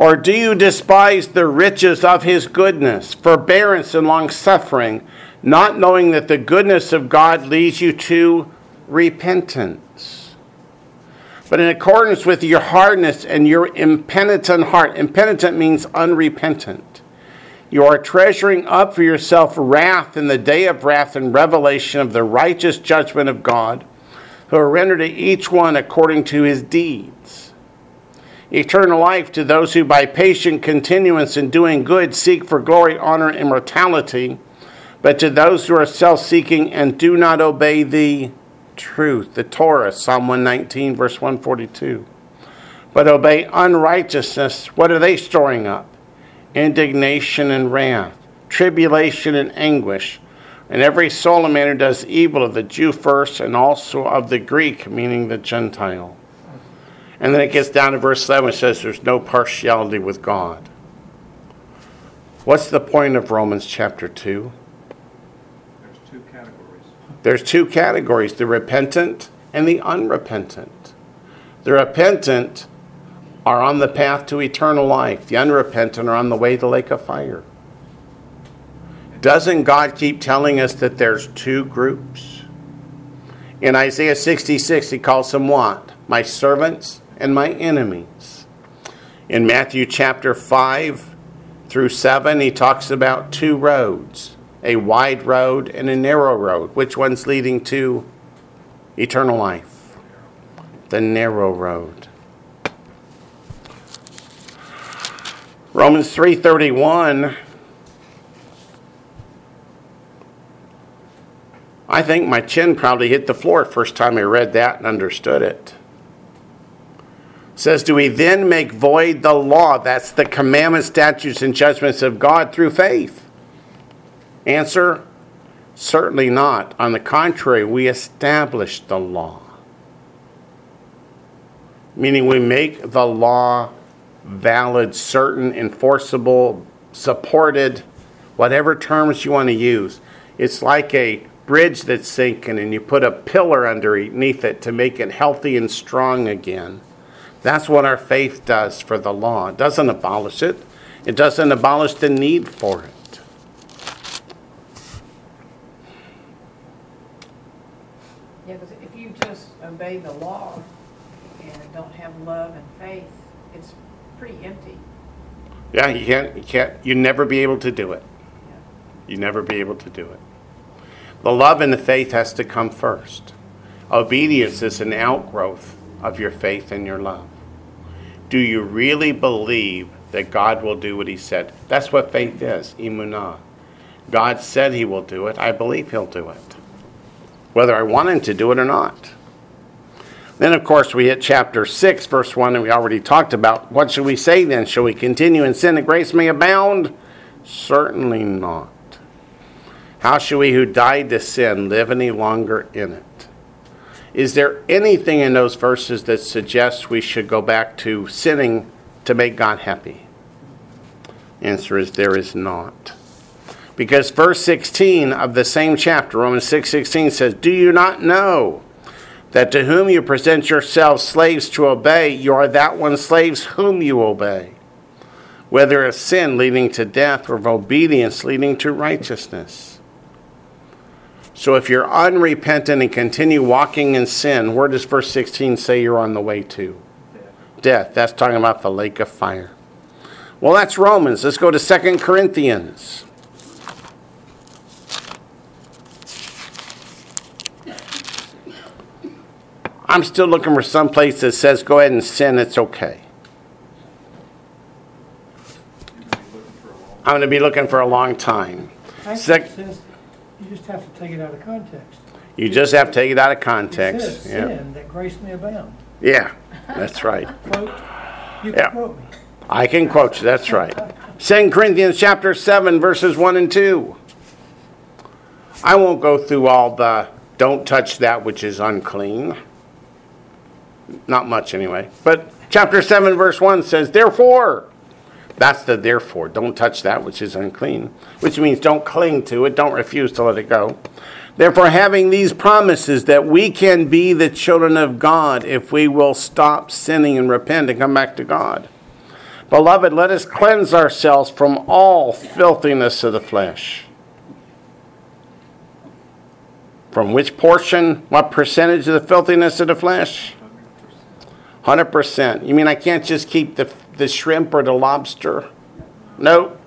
Or do you despise the riches of his goodness, forbearance, and long suffering, not knowing that the goodness of God leads you to repentance? But in accordance with your hardness and your impenitent heart, impenitent means unrepentant, you are treasuring up for yourself wrath in the day of wrath and revelation of the righteous judgment of God who are rendered to each one according to his deeds. Eternal life to those who by patient continuance in doing good seek for glory, honor, and immortality, but to those who are self seeking and do not obey the truth, the Torah, Psalm 119, verse 142, but obey unrighteousness, what are they storing up? indignation and wrath, tribulation and anguish, and every soul man who does evil of the Jew first and also of the Greek, meaning the Gentile. And then it gets down to verse 7, it says there's no partiality with God. What's the point of Romans chapter 2? There's two categories. There's two categories the repentant and the unrepentant. The repentant are on the path to eternal life, the unrepentant are on the way to the lake of fire. Doesn't God keep telling us that there's two groups? In Isaiah 66, he calls them what? My servants and my enemies. In Matthew chapter 5 through 7, he talks about two roads a wide road and a narrow road. Which one's leading to eternal life? The narrow road. Romans 3:31 I think my chin probably hit the floor first time I read that and understood it. says, Do we then make void the law? That's the commandments, statutes, and judgments of God through faith. Answer Certainly not. On the contrary, we establish the law. Meaning we make the law valid, certain, enforceable, supported, whatever terms you want to use. It's like a bridge that's sinking and you put a pillar underneath it to make it healthy and strong again. That's what our faith does for the law. It doesn't abolish it, it doesn't abolish the need for it. Yeah, because if you just obey the law and don't have love and faith, it's pretty empty. Yeah, you can't, you can't, you never be able to do it. Yeah. You never be able to do it. The love and the faith has to come first. Obedience is an outgrowth of your faith and your love. Do you really believe that God will do what He said? That's what faith is, emunah. God said He will do it. I believe He'll do it, whether I want Him to do it or not. Then, of course, we hit chapter 6, verse 1, and we already talked about what should we say then? Shall we continue in sin that grace may abound? Certainly not. How shall we who died to sin live any longer in it? Is there anything in those verses that suggests we should go back to sinning to make God happy? Answer is there is not. Because verse 16 of the same chapter, Romans 6:16 says, "Do you not know that to whom you present yourselves slaves to obey, you are that one slaves whom you obey, whether of sin leading to death or of obedience leading to righteousness?" So if you're unrepentant and continue walking in sin, where does verse 16 say you're on the way to? Death. Death. That's talking about the lake of fire. Well, that's Romans. Let's go to 2 Corinthians. I'm still looking for some place that says go ahead and sin, it's okay. You're gonna be looking for a long I'm going to be looking for a long time. Actually, Sec- it says, you just have to take it out of context. You just have to take it out of It context. says, Yeah, sin that grace may abound. yeah that's right. Quote, you Yeah. can quote me. I can quote you, that's right. 2 Corinthians chapter 7, verses 1 and 2. I won't go through all the don't touch that which is unclean. Not much anyway. But chapter 7, verse 1 says, Therefore, that's the therefore. Don't touch that which is unclean, which means don't cling to it, don't refuse to let it go. Therefore, having these promises that we can be the children of God if we will stop sinning and repent and come back to God. Beloved, let us cleanse ourselves from all filthiness of the flesh. From which portion, what percentage of the filthiness of the flesh? 100%. You mean I can't just keep the, the shrimp or the lobster? No.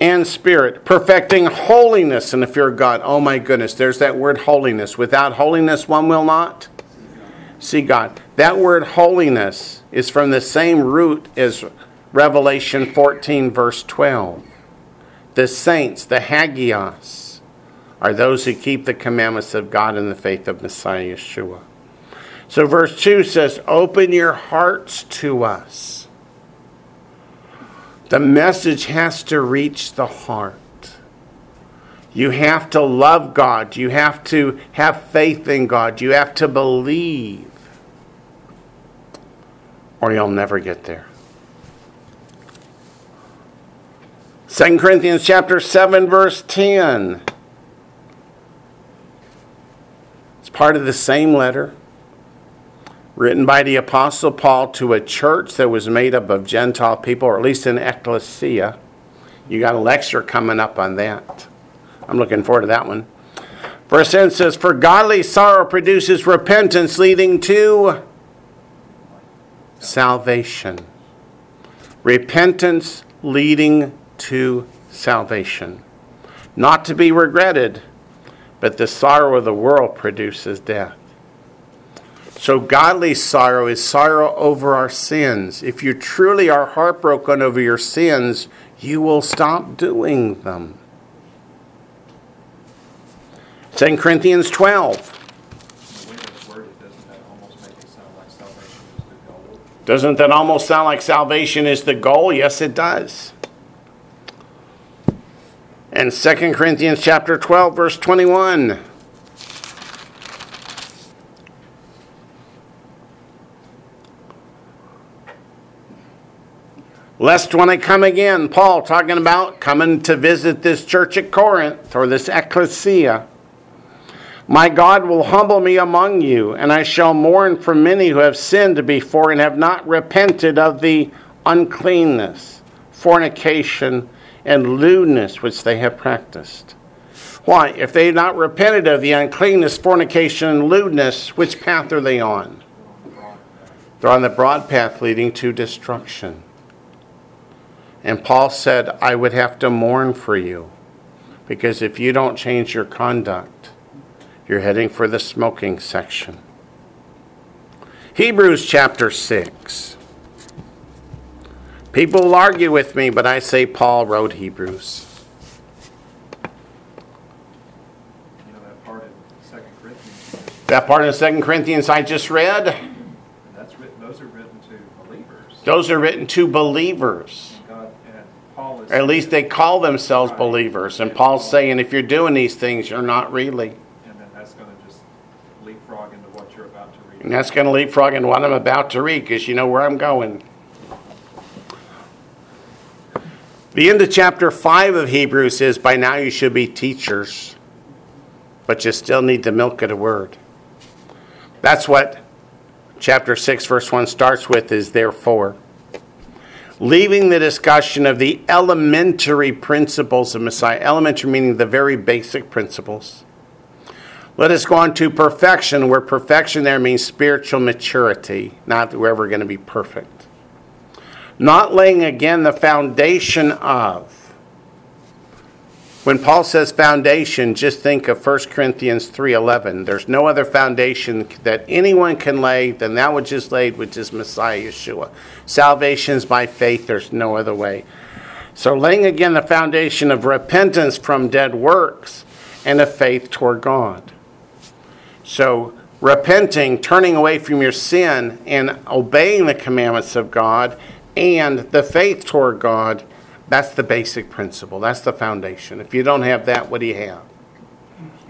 And spirit, perfecting holiness in the fear of God. Oh my goodness, there's that word holiness. Without holiness, one will not see God. That word holiness is from the same root as Revelation 14, verse 12. The saints, the hagios, are those who keep the commandments of God in the faith of Messiah Yeshua. So, verse 2 says, Open your hearts to us. The message has to reach the heart. You have to love God. You have to have faith in God. You have to believe. Or you'll never get there. 2 Corinthians chapter 7 verse 10. It's part of the same letter written by the apostle Paul to a church that was made up of Gentile people or at least an ecclesia. You got a lecture coming up on that. I'm looking forward to that one. Verse 10 says, For godly sorrow produces repentance leading to salvation. Repentance leading to salvation. Not to be regretted, but the sorrow of the world produces death. So, godly sorrow is sorrow over our sins. If you truly are heartbroken over your sins, you will stop doing them. 2 Corinthians 12. The way it's worded, doesn't that almost sound like salvation is the goal? Doesn't that almost sound like salvation is the goal? Yes, it does. And 2 Corinthians chapter 12 verse 21. Lest when I come again, Paul talking about coming to visit this church at Corinth or this ecclesia. My God will humble me among you, and I shall mourn for many who have sinned before and have not repented of the uncleanness, fornication, and lewdness which they have practiced. Why? If they have not repented of the uncleanness, fornication, and lewdness, which path are they on? They're on the broad path leading to destruction. And Paul said, I would have to mourn for you, because if you don't change your conduct, you're heading for the smoking section. Hebrews chapter 6. People will argue with me, but I say Paul wrote Hebrews. You know, that part in Second Corinthians, That part of 2 Corinthians I just read, that's written, those are written to believers. those are written to believers. And God, and Paul is. Or at least they call themselves believers. And Paul's saying if you're doing these things, you're not really. And then that's gonna just leapfrog into what you're about to read. And that's going to leapfrog into what I'm about to read because you know where I'm going. The end of chapter 5 of Hebrews is by now you should be teachers, but you still need the milk of the word. That's what chapter 6, verse 1 starts with is therefore. Leaving the discussion of the elementary principles of Messiah, elementary meaning the very basic principles. Let us go on to perfection, where perfection there means spiritual maturity, not that we're ever going to be perfect. Not laying again the foundation of. When Paul says foundation, just think of 1 Corinthians 3:11. There's no other foundation that anyone can lay than that which is laid, which is Messiah Yeshua. Salvation is by faith, there's no other way. So laying again the foundation of repentance from dead works and of faith toward God. So, repenting, turning away from your sin, and obeying the commandments of God, and the faith toward God, that's the basic principle. That's the foundation. If you don't have that, what do you have?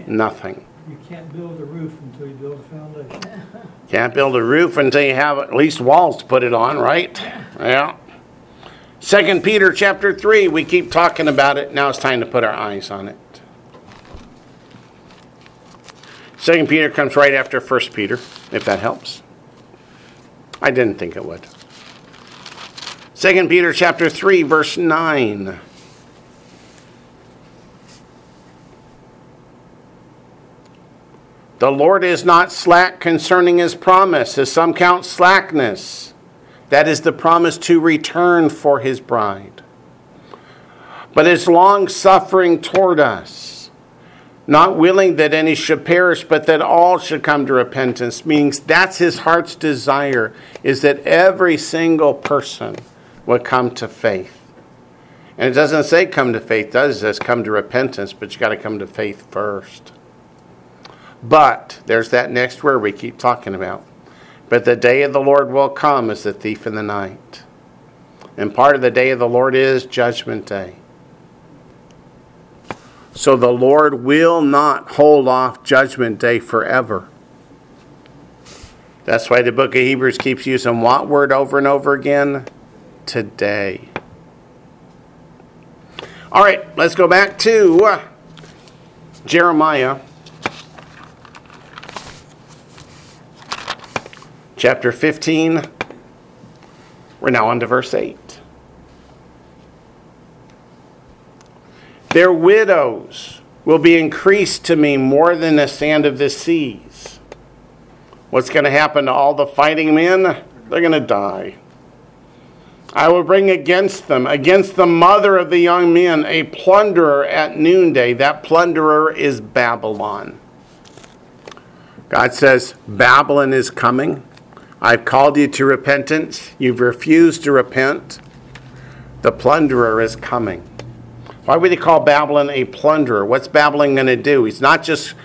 Nothing. You can't build a roof until you build a foundation. Can't build a roof until you have at least walls to put it on, right? Yeah. Second Peter chapter 3, we keep talking about it. Now it's time to put our eyes on it. Second Peter comes right after First Peter, if that helps. I didn't think it would. Second Peter chapter 3, verse 9. The Lord is not slack concerning his promise, as some count slackness. That is the promise to return for his bride. But is long suffering toward us, not willing that any should perish, but that all should come to repentance. Means that's his heart's desire, is that every single person would come to faith. And it doesn't say come to faith, does says come to repentance, but you got to come to faith first. But there's that next word we keep talking about. But the day of the Lord will come as the thief in the night. And part of the day of the Lord is Judgment Day. So the Lord will not hold off Judgment Day forever. That's why the book of Hebrews keeps using what word over and over again? Today. All right, let's go back to uh, Jeremiah chapter 15. We're now on to verse 8. Their widows will be increased to me more than the sand of the seas. What's going to happen to all the fighting men? They're going to die. I will bring against them, against the mother of the young men, a plunderer at noonday. That plunderer is Babylon. God says, Babylon is coming. I've called you to repentance. You've refused to repent. The plunderer is coming. Why would he call Babylon a plunderer? What's Babylon going to do? He's not just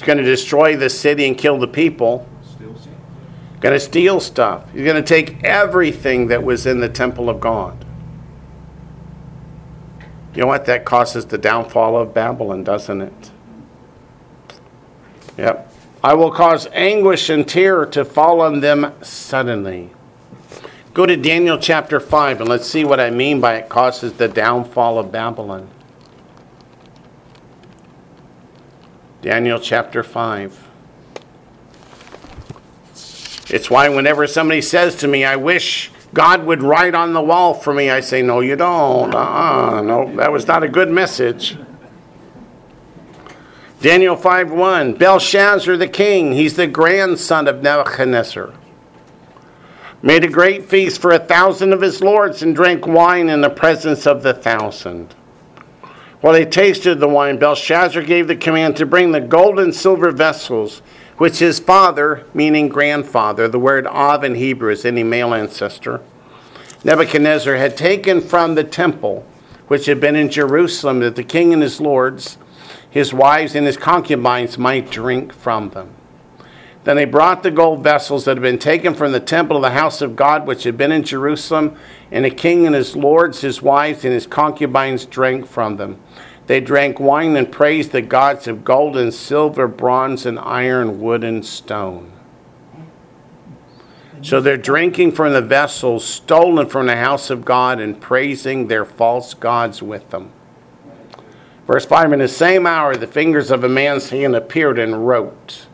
going to destroy the city and kill the people. Going to steal stuff. He's going to take everything that was in the temple of God. You know what? That causes the downfall of Babylon, doesn't it? Yep. I will cause anguish and terror to fall on them suddenly. Go to Daniel chapter 5 and let's see what I mean by it causes the downfall of Babylon. Daniel chapter 5. It's why whenever somebody says to me, I wish God would write on the wall for me, I say, No, you don't. Uh-uh. No, that was not a good message. Daniel 5 1. Belshazzar the king, he's the grandson of Nebuchadnezzar made a great feast for a thousand of his lords and drank wine in the presence of the thousand. While they tasted the wine, Belshazzar gave the command to bring the gold and silver vessels, which his father, meaning grandfather, the word Av in Hebrew is any male ancestor, Nebuchadnezzar had taken from the temple, which had been in Jerusalem, that the king and his lords, his wives, and his concubines might drink from them. Then they brought the gold vessels that had been taken from the temple of the house of God, which had been in Jerusalem, and the king and his lords, his wives, and his concubines drank from them. They drank wine and praised the gods of gold and silver, bronze and iron, wood and stone. So they're drinking from the vessels stolen from the house of God and praising their false gods with them. Verse 5 In the same hour, the fingers of a man's hand appeared and wrote.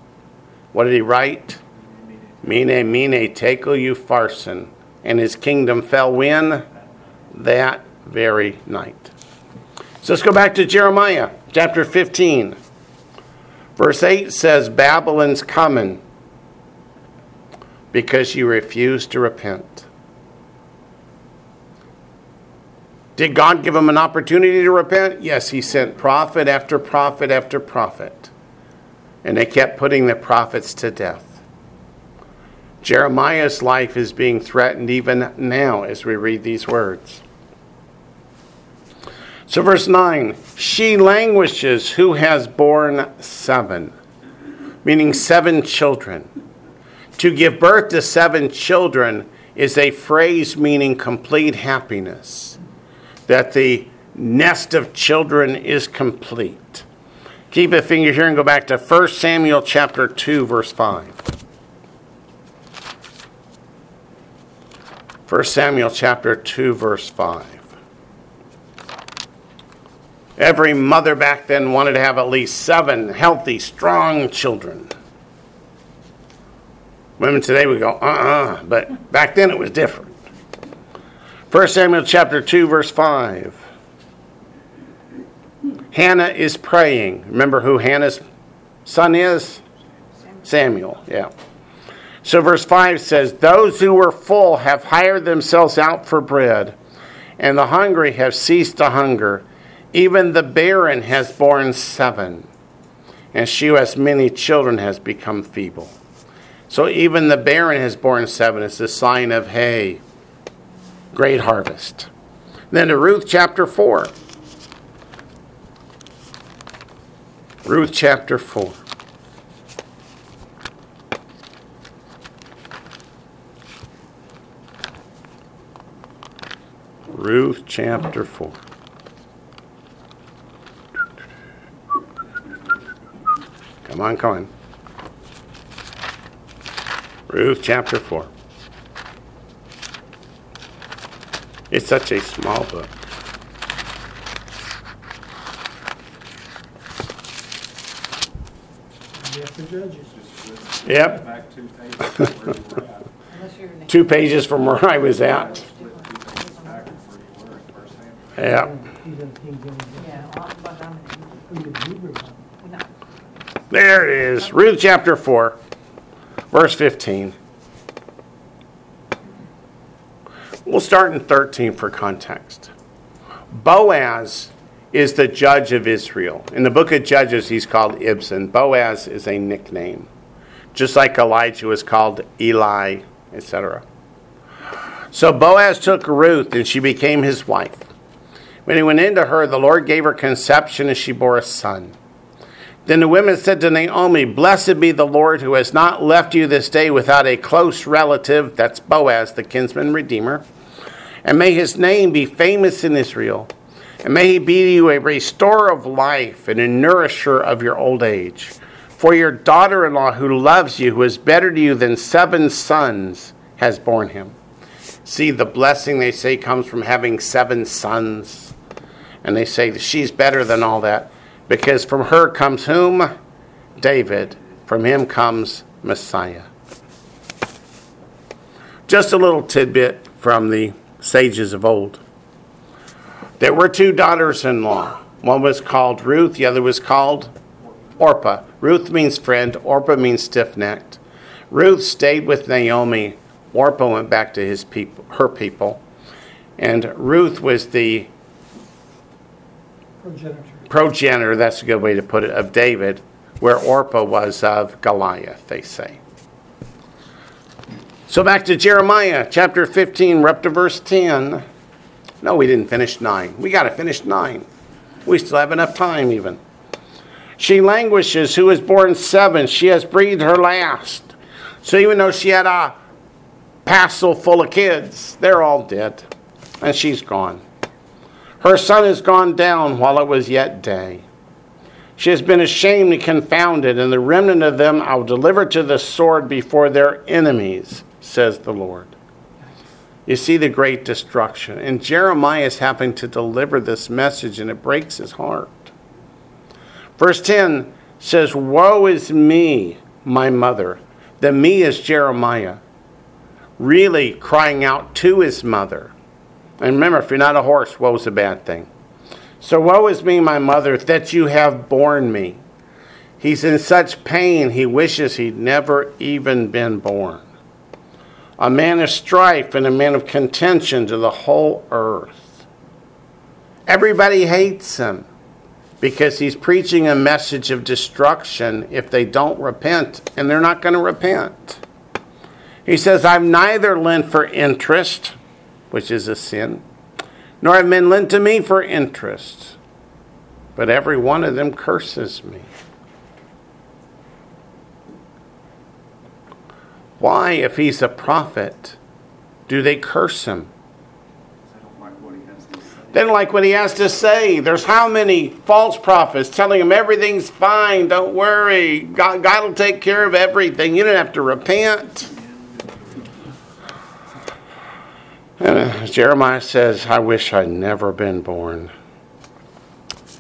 What did he write? Mene, mene, tekel upharsin. And his kingdom fell when? That very night. So let's go back to Jeremiah chapter 15. Verse 8 says, Babylon's coming because you refuse to repent. Did God give them an opportunity to repent? Yes, He sent prophet after prophet after prophet. And they kept putting the prophets to death. Jeremiah's life is being threatened even now as we read these words. So, verse 9 She languishes who has borne seven, meaning seven children. To give birth to seven children is a phrase meaning complete happiness, that the nest of children is complete. Keep a finger here and go back to 1 Samuel chapter 2, verse 5. 1 Samuel chapter 2, verse 5. Every mother back then wanted to have at least seven healthy, strong children. Women today would go, uh uh-uh, uh, but back then it was different. 1 Samuel chapter 2, verse 5. Hannah is praying. Remember who Hannah's son is? Samuel, yeah. So verse 5 says, Those who were full have hired themselves out for bread, and the hungry have ceased to hunger. Even the barren has borne seven, and she who has many children has become feeble. So even the barren has borne seven. It's a sign of, hey, great harvest. Then to Ruth chapter 4. Ruth chapter 4. Ruth chapter 4. Come on, come on. Ruth chapter 4. It's such a small book. You have to judge it. Just flip Yep. Back two pages to where you were at. Unless you're in the. Two pages from where I was at. Flip two pages back to where you were in First Samuel. Yeah. He's in King James. Yeah, I'm- but I'm in Hebrew? in, no. There it is. Ruth chapter 4, verse 15. We'll start in 13 for context. Boaz is the judge of Israel. In the book of Judges, he's called Ibzan. Boaz is a nickname, just like Elijah was called Eli, etc. So Boaz took Ruth, and she became his wife. When he went into her, the Lord gave her conception, and she bore a son. Then the women said to Naomi, Blessed be the Lord who has not left you this day without a close relative, that's Boaz, the kinsman redeemer. And may his name be famous in Israel. And may he be to you a restorer of life and a nourisher of your old age. For your daughter in law, who loves you, who is better to you than seven sons, has borne him. See, the blessing they say comes from having seven sons. And they say she's better than all that because from her comes whom? David. From him comes Messiah. Just a little tidbit from the sages of old. There were two daughters in law. One was called Ruth, the other was called Orpah. Ruth means friend, Orpah means stiff necked. Ruth stayed with Naomi. Orpah went back to his people, her people. And Ruth was the Progenitor. Progenitor, that's a good way to put it, of David, where Orpah was of Goliath, they say. So back to Jeremiah chapter 15, we're up to verse 10. No, we didn't finish 9. We got to finish 9. We still have enough time, even. She languishes, Who is born seven. She has breathed her last. So even though she had a passel full of kids, they're all dead. And she's gone. Her sun has gone down while it was yet day. She has been ashamed and confounded, and the remnant of them I will deliver to the sword before their enemies, says the Lord. You see the great destruction. And Jeremiah is having to deliver this message, and it breaks his heart. Verse 10 says, Woe is me, my mother. The me is Jeremiah, really crying out to his mother. And remember, if you're not a horse, woe is a bad thing. So woe is me, my mother, that you have borne me. He's in such pain, he wishes he'd never even been born. A man of strife and a man of contention to the whole earth. Everybody hates him because he's preaching a message of destruction if they don't repent, and they're not going to repent. He says, I've neither lent for interest which is a sin, nor have men lent to me for interest, but every one of them curses me. Why, if he's a prophet, do they curse him? Don't like what he has to say. There's how many false prophets telling him everything's fine, don't worry, God, God will take care of everything. You don't have to repent. And uh, Jeremiah says, I wish I'd never been born.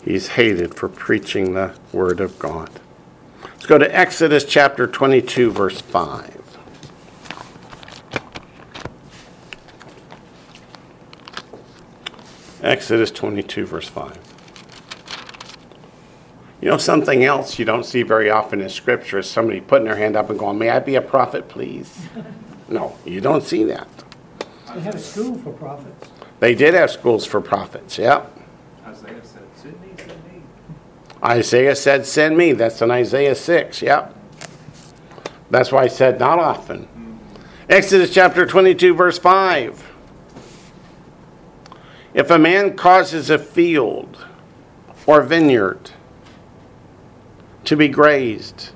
He's hated for preaching the word of God. Let's go to Exodus chapter 22, verse 5. Exodus 22, verse 5. You know, something else you don't see very often in Scripture is somebody putting their hand up and going, May I be a prophet, please? No, you don't see that. They have a school for prophets. They did have schools for prophets, yep. Isaiah said, send me, send me. Isaiah said, Send me. That's in Isaiah 6, yep. That's why I said, Not often. Mm-hmm. Exodus chapter 22, verse 5. If a man causes a field or vineyard to be grazed,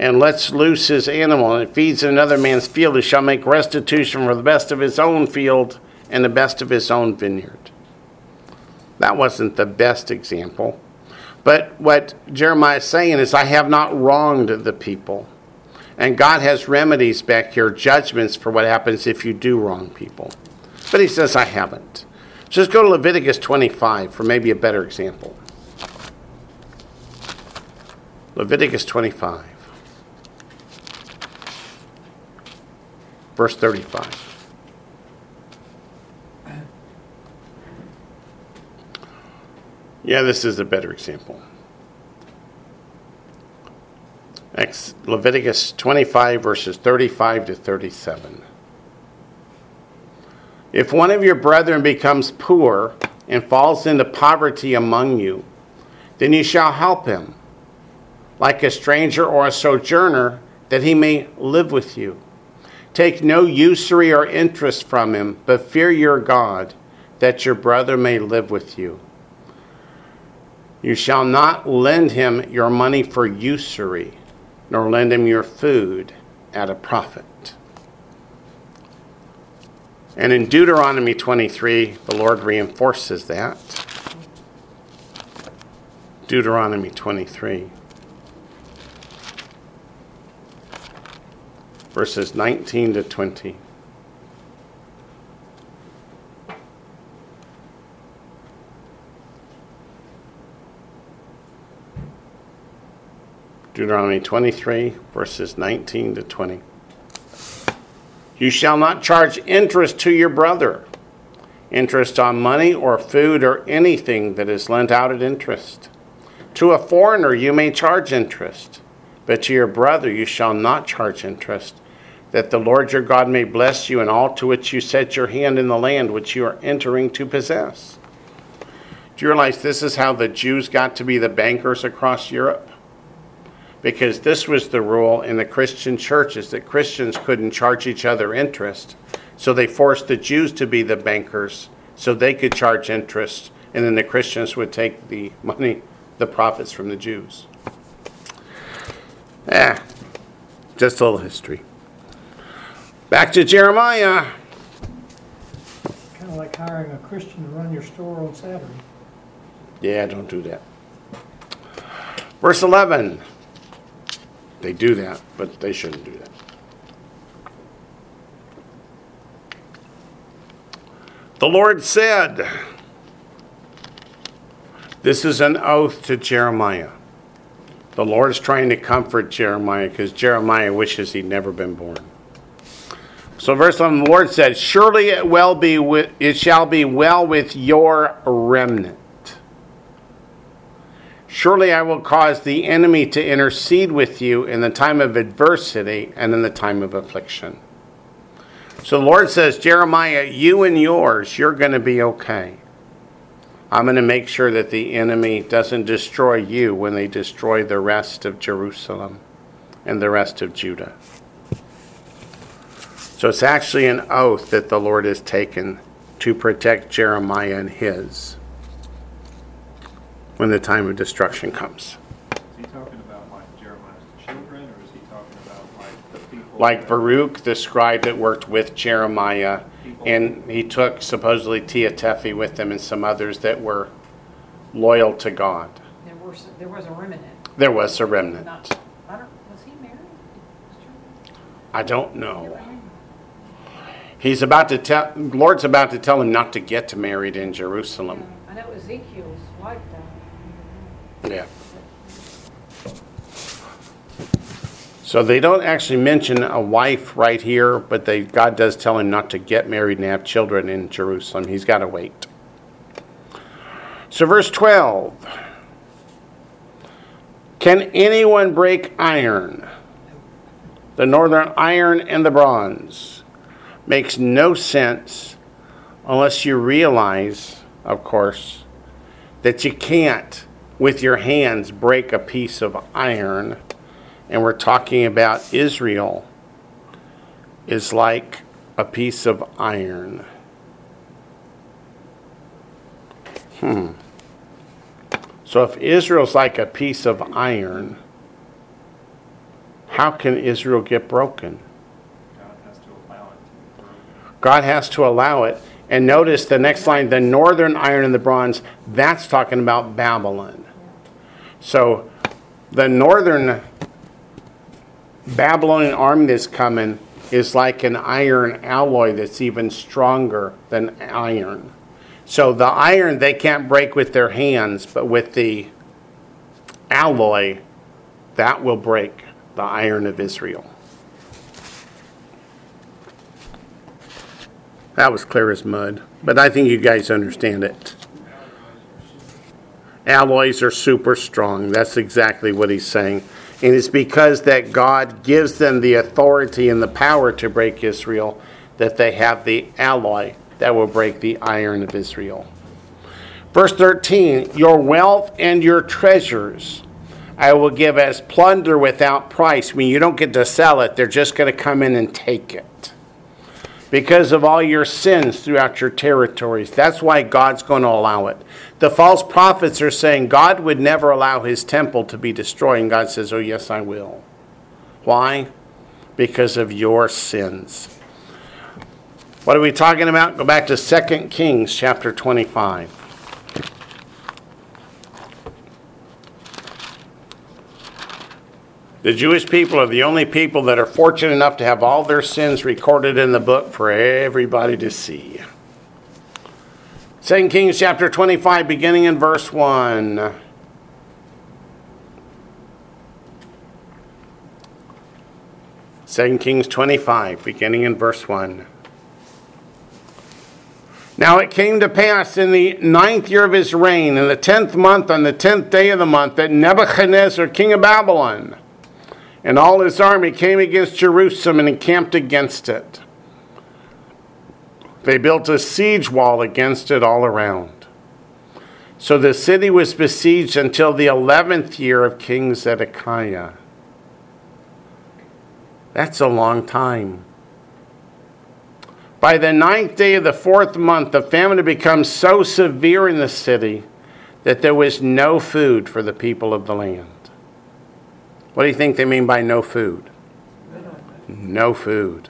and lets loose his animal and feeds in another man's field, he shall make restitution for the best of his own field and the best of his own vineyard. That wasn't the best example. But what Jeremiah is saying is, I have not wronged the people. And God has remedies back here, judgments for what happens if you do wrong people. But he says, I haven't. Just go to Leviticus 25 for maybe a better example. Leviticus 25, verse 35. Yeah, this is a better example. Ex- Leviticus 25, verses 35 to 37. If one of your brethren becomes poor and falls into poverty among you, then you shall help him, like a stranger or a sojourner, that he may live with you. Take no usury or interest from him, but fear your God, that your brother may live with you. You shall not lend him your money for usury, nor lend him your food at a profit. And in Deuteronomy 23, the Lord reinforces that. Deuteronomy 23, verses 19 to 20. Deuteronomy 23, verses 19 to 20. You shall not charge interest to your brother, interest on money or food or anything that is lent out at interest. To a foreigner you may charge interest, but to your brother you shall not charge interest, that the Lord your God may bless you in all to which you set your hand in the land which you are entering to possess. Do you realize this is how the Jews got to be the bankers across Europe? because this was the rule in the Christian churches that Christians couldn't charge each other interest. So they forced the Jews to be the bankers so they could charge interest, and then the Christians would take the money, the profits from the Jews. Ah, just a little history. Back to Jeremiah. Kind of like hiring a Christian to run your store on Saturday. Yeah, don't do that. Verse 11. They do that, but they shouldn't do that. The Lord said, This is an oath to Jeremiah. The Lord is trying to comfort Jeremiah because Jeremiah wishes he'd never been born. So, verse 11, the Lord said, Surely it, will be with, it shall be well with your remnant. Surely I will cause the enemy to intercede with you in the time of adversity and in the time of affliction. So the Lord says, Jeremiah, you and yours, you're going to be okay. I'm going to make sure that the enemy doesn't destroy you when they destroy the rest of Jerusalem and the rest of Judah. So it's actually an oath that the Lord has taken to protect Jeremiah and his when the time of destruction comes. Is he talking about like Jeremiah's children, or is he talking about like the people? Like Baruch, the scribe that worked with Jeremiah, and he took supposedly Tea Tephi with him and some others that were loyal to God. There were, s- there was a remnant. There was a remnant. Not, I don't, was he married? I don't know. He's about to tell, Lord's about to tell him not to get married in Jerusalem. I know Ezekiel's wife died. Yeah. So they don't actually mention a wife right here, but they, God does tell him not to get married and have children in Jerusalem. He's got to wait. So, verse 12 Can anyone break iron? The northern iron and the bronze makes no sense unless you realize, of course, that you can't with your hands break a piece of iron. And we're talking about Israel is like a piece of iron. Hmm. So if Israel's like a piece of iron, how can Israel get broken? God has to allow it. God has to allow it. And notice the next line the northern iron and the bronze, that's talking about Babylon. So the northern Babylonian army that's coming is like an iron alloy that's even stronger than iron. So the iron they can't break with their hands, but with the alloy, that will break the iron of Israel. That was clear as mud, but I think you guys understand it. Alloys are super strong. That's exactly what he's saying. And it's because that God gives them the authority and the power to break Israel that they have the alloy that will break the iron of Israel. Verse 13 Your wealth and your treasures I will give as plunder without price. I mean, you don't get to sell it, they're just going to come in and take it. Because of all your sins throughout your territories. That's why God's going to allow it. The false prophets are saying God would never allow his temple to be destroyed. And God says, Oh, yes, I will. Why? Because of your sins. What are we talking about? Go back to 2 Kings chapter 25. The Jewish people are the only people that are fortunate enough to have all their sins recorded in the book for everybody to see. 2 Kings chapter 25, beginning in verse 1. Second Kings 25, beginning in verse 1. Now it came to pass in the ninth year of his reign, in the tenth month, on the tenth day of the month, that Nebuchadnezzar, king of Babylon, and all his army came against Jerusalem and encamped against it. They built a siege wall against it all around. So the city was besieged until the eleventh year of King Zedekiah. That's a long time. By the ninth day of the fourth month, the famine had become so severe in the city that there was no food for the people of the land. What do you think they mean by no food? No food.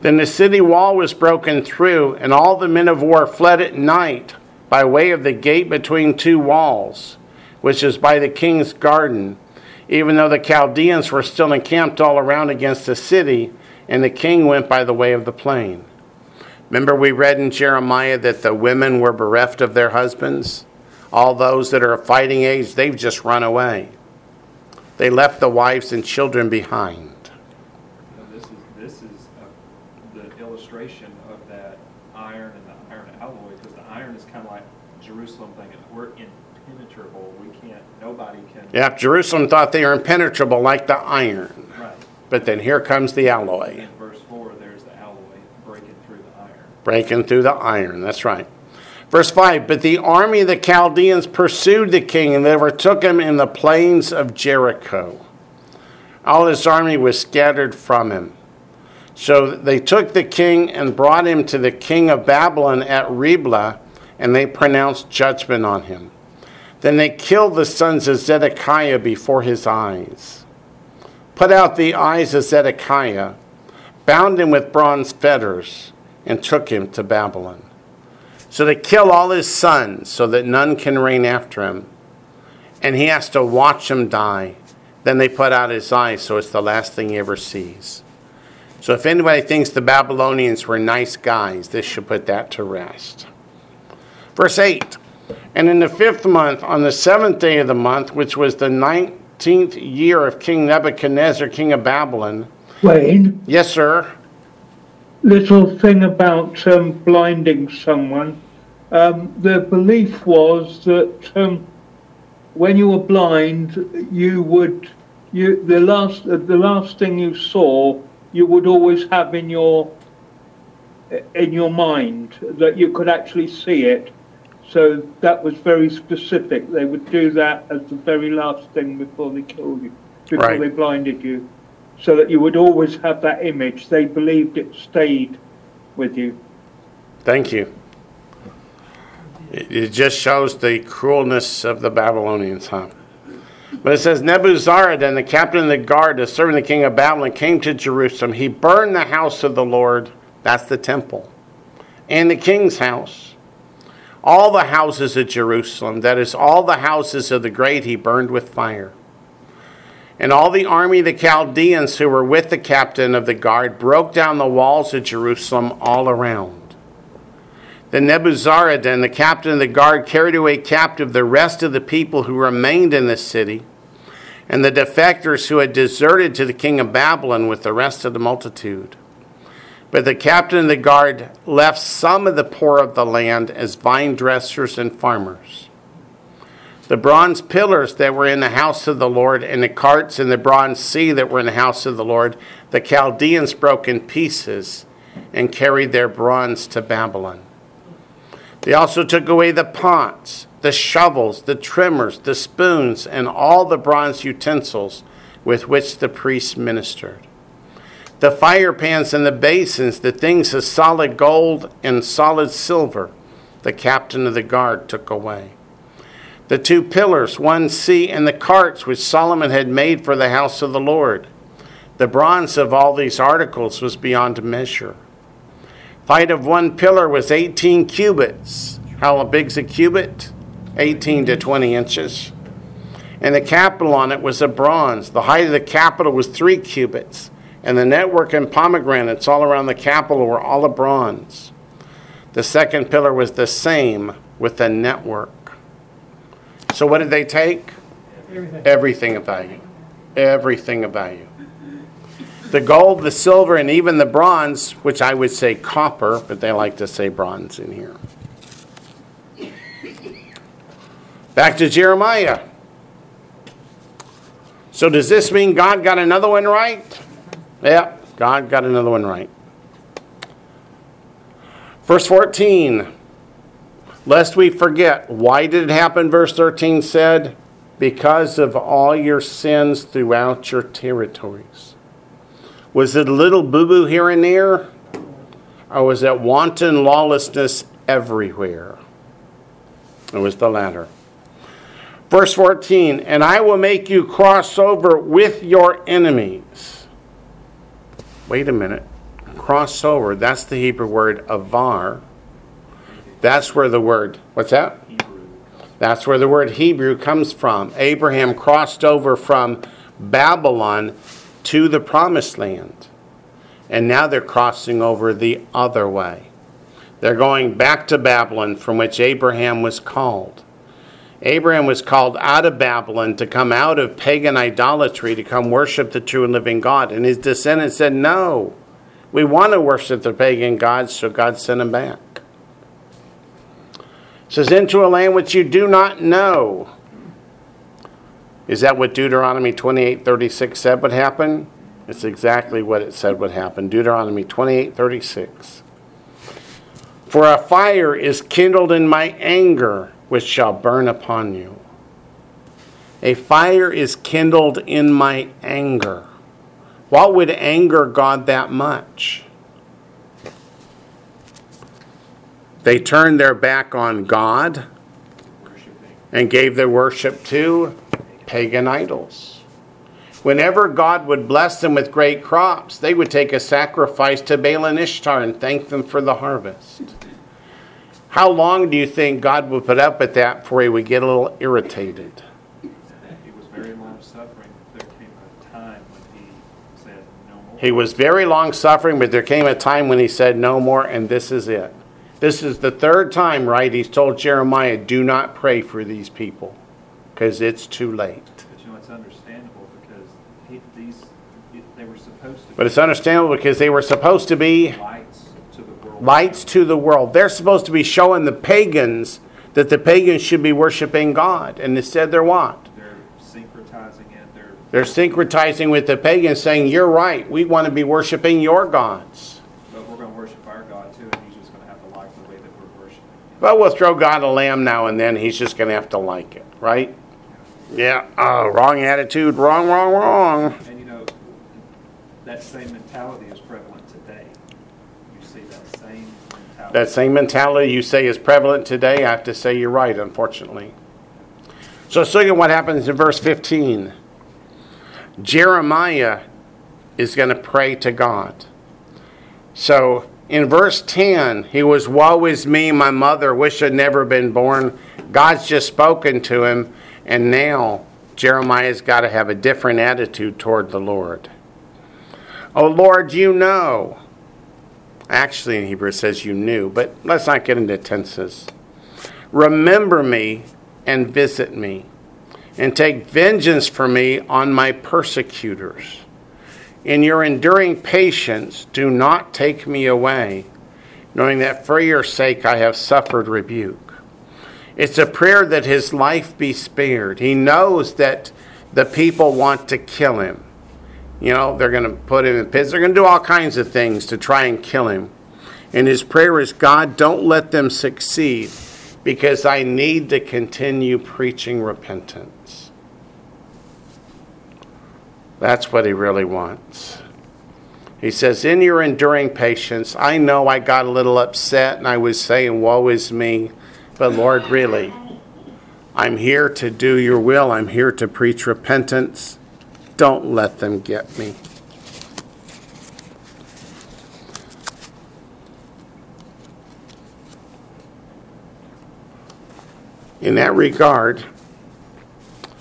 Then the city wall was broken through, and all the men of war fled at night by way of the gate between two walls, which is by the king's garden, even though the Chaldeans were still encamped all around against the city, and the king went by the way of the plain. Remember, we read in Jeremiah that the women were bereft of their husbands? All those that are of fighting age, they've just run away. They left the wives and children behind. Now, This is, this is uh, the illustration of that iron and the iron alloy, because the iron is kind of like Jerusalem thinking, we're impenetrable, we can't, nobody can. Yeah, Jerusalem thought they were impenetrable like the iron. Right. But then here comes the alloy, In verse four, there's the alloy breaking through the iron. breaking through the iron. That's right. Verse 5 But the army of the Chaldeans pursued the king, and overtook him in the plains of Jericho. All his army was scattered from him. So they took the king and brought him to the king of Babylon at Riblah, and they pronounced judgment on him. Then they killed the sons of Zedekiah before his eyes, put out the eyes of Zedekiah, bound him with bronze fetters, and took him to Babylon. So they kill all his sons so that none can reign after him. And he has to watch them die. Then they put out his eyes so it's the last thing he ever sees. So if anybody thinks the Babylonians were nice guys, this should put that to rest. Verse 8 And in the fifth month, on the seventh day of the month, which was the nineteenth year of King Nebuchadnezzar, king of Babylon. Wayne, Yes, sir. Little thing about um, blinding someone. Um, the belief was that um, when you were blind, you would you the last the last thing you saw you would always have in your in your mind that you could actually see it. So that was very specific. They would do that as the very last thing before they killed you, before Right. they blinded you, so that you would always have that image. They believed it stayed with you. Thank you. It just shows the cruelness of the Babylonians, huh? But it says Nebuzaradan, the captain of the guard, the servant of the king of Babylon, came to Jerusalem. He burned the house of the Lord, that's the temple, and the king's house. All the houses of Jerusalem, that is, all the houses of the great, he burned with fire. And all the army of the Chaldeans who were with the captain of the guard broke down the walls of Jerusalem all around. Then Nebuzaradan, the captain of the guard, carried away captive the rest of the people who remained in the city, and the defectors who had deserted to the king of Babylon with the rest of the multitude. But the captain of the guard left some of the poor of the land as vine dressers and farmers. The bronze pillars that were in the house of the Lord, and the carts and the bronze sea that were in the house of the Lord, the Chaldeans broke in pieces and carried their bronze to Babylon. They also took away the pots, the shovels, the trimmers, the spoons, and all the bronze utensils with which the priests ministered. The fire pans and the basins, the things of solid gold and solid silver, the captain of the guard took away. The two pillars, one sea, and the carts which Solomon had made for the house of the Lord. The bronze of all these articles was beyond measure. The height of one pillar was 18 cubits. How big's a cubit? 18 to 20 inches. And the capital on it was of bronze. The height of the capital was three cubits. And the network and pomegranates all around the capital were all of bronze. The second pillar was the same with the network. So, what did they take? Everything. Everything of value. Everything of value. The gold, the silver, and even the bronze, which I would say copper, but they like to say bronze in here. Back to Jeremiah. So, does this mean God got another one right? Yeah, God got another one right. Verse 14. Lest we forget, why did it happen? Verse 13 said, Because of all your sins throughout your territories. Was it a little boo boo here and there? Or was it wanton lawlessness everywhere? It was the latter. Verse 14, and I will make you cross over with your enemies. Wait a minute. Cross over, that's the Hebrew word avar. That's where the word, what's that? Hebrew. That's where the word Hebrew comes from. Abraham crossed over from Babylon to the promised land. And now they're crossing over the other way. They're going back to Babylon from which Abraham was called. Abraham was called out of Babylon to come out of pagan idolatry to come worship the true and living God. And his descendants said, No, we want to worship the pagan gods, so God sent him back. Says, Into a land which you do not know. Is that what Deuteronomy 28 36 said would happen? It's exactly what it said would happen. Deuteronomy 28 36. For a fire is kindled in my anger, which shall burn upon you. A fire is kindled in my anger. What would anger God that much? They turned their back on God and gave their worship to pagan idols. Whenever God would bless them with great crops, they would take a sacrifice to Baal and Ishtar and thank them for the harvest. How long do you think God would put up with that before he would get a little irritated? He was very long suffering. There came a time when he said no more. He was very long suffering, but there came a time when he said no more, and this is it. This is the third time, right? He's told Jeremiah, do not pray for these people because it's too late. But you know, it's understandable because he, these, they were supposed to But it's understandable because they were supposed to be lights to the world. lights to the world. They're supposed to be showing the pagans that the pagans should be worshiping God. And instead, they're what? They're syncretizing it. They're They're syncretizing with the pagans, saying, You're right, we want to be worshiping your gods. but we're going to worship our God too, and He's just going to have to like the way that we're worshiping. Him. But we'll throw God a lamb now and then. He's just going to have to like it, right? Yeah, oh, wrong attitude, wrong, wrong, wrong. And you know, that same mentality is prevalent today. You see that same mentality. That same mentality you say is prevalent today, I have to say you're right, unfortunately. So let's look at what happens in verse 15. Jeremiah is going to pray to God. So In verse 10, he was, Woe is me, my mother, wish I'd never been born. God's just spoken to him, and now Jeremiah's got to have a different attitude toward the Lord. Oh Lord, you know. Actually, in Hebrew, it says you knew, but let's not get into tenses. Remember me and visit me, and take vengeance for me on my persecutors. In your enduring patience, do not take me away, knowing that for your sake I have suffered rebuke. It's a prayer that his life be spared. He knows that the people want to kill him. You know, they're going to put him in pits. They're going to do all kinds of things to try and kill him. And his prayer is God, don't let them succeed because I need to continue preaching repentance. That's what he really wants. He says, In your enduring patience, I know I got a little upset and I was saying, Woe is me. But Lord, really, I'm here to do your will. I'm here to preach repentance. Don't let them get me. In that regard,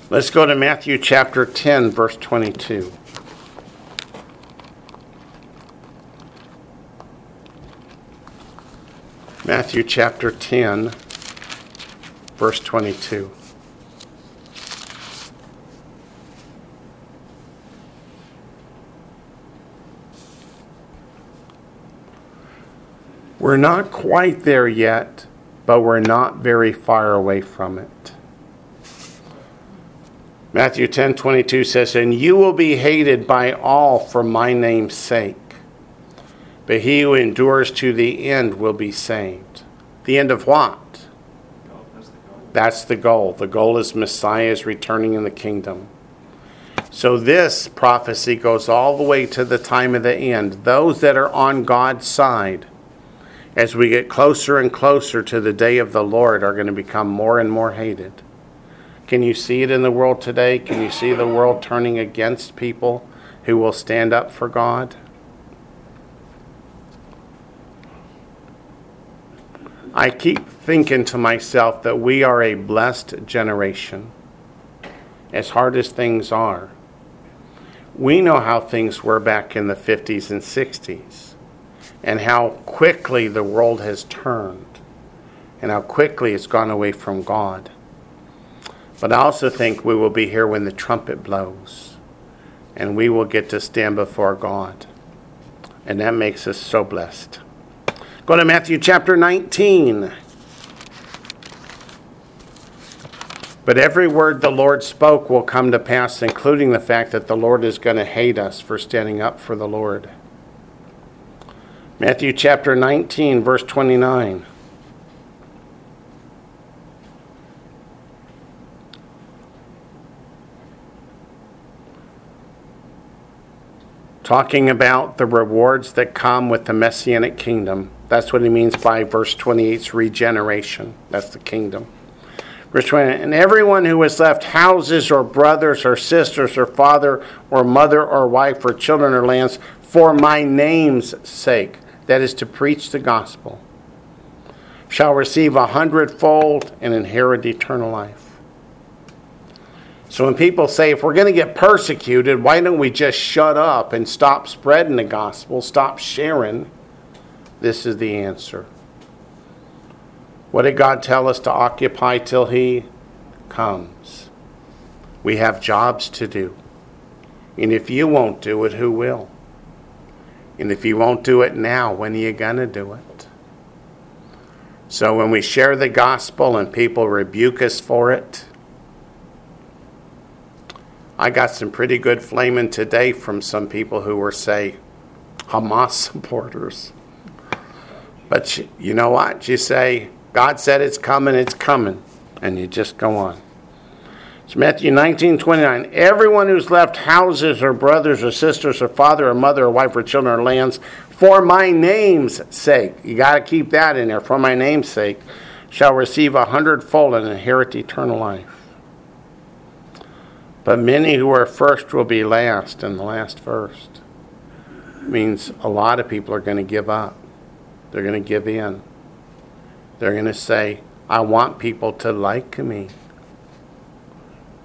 Let's go to Matthew chapter 10, verse 22. Matthew chapter 10, verse 22. We're not quite there yet, but we're not very far away from it. Matthew 10 22 says, And you will be hated by all for my name's sake, but he who endures to the end will be saved. The end of what? That's the. That's the goal. The goal is Messiah's returning in the kingdom. So this prophecy goes all the way to the time of the end. Those that are on God's side, as we get closer and closer to the day of the Lord, are going to become more and more hated. Can you see it in the world today? Can you see the world turning against people who will stand up for God? I keep thinking to myself that we are a blessed generation, as hard as things are. We know how things were back in the 50s and 60s, and how quickly the world has turned, and how quickly it's gone away from God. But I also think we will be here when the trumpet blows and we will get to stand before God. And that makes us so blessed. Go to Matthew chapter 19. But every word the Lord spoke will come to pass, including the fact that the Lord is going to hate us for standing up for the Lord. Matthew chapter 19, verse 29. Talking about the rewards that come with the messianic kingdom. That's what he means by verse 28's regeneration. That's the kingdom. Verse 20, and everyone who has left houses or brothers or sisters or father or mother or wife or children or lands for my name's sake, that is to preach the gospel, shall receive a hundredfold and inherit eternal life. So when people say, if we're going to get persecuted, why don't we just shut up and stop spreading the gospel, stop sharing? This is the answer. What did God tell us to occupy till He comes? We have jobs to do. And if you won't do it, who will? And if you won't do it now, when are you going to do it? So when we share the gospel and people rebuke us for it, I got some pretty good flaming today from some people who were, say, Hamas supporters. But you, you know what? You say, God said it's coming, it's coming. And you just go on. It's Matthew 19, 29. Everyone who's left houses or brothers or sisters or father or mother or wife or children or lands for my name's sake, you got to keep that in there, for my name's sake, shall receive a hundredfold and inherit eternal life. But many who are first will be last, and the last first. Means a lot of people are going to give up. They're going to give in. They're going to say, I want people to like me.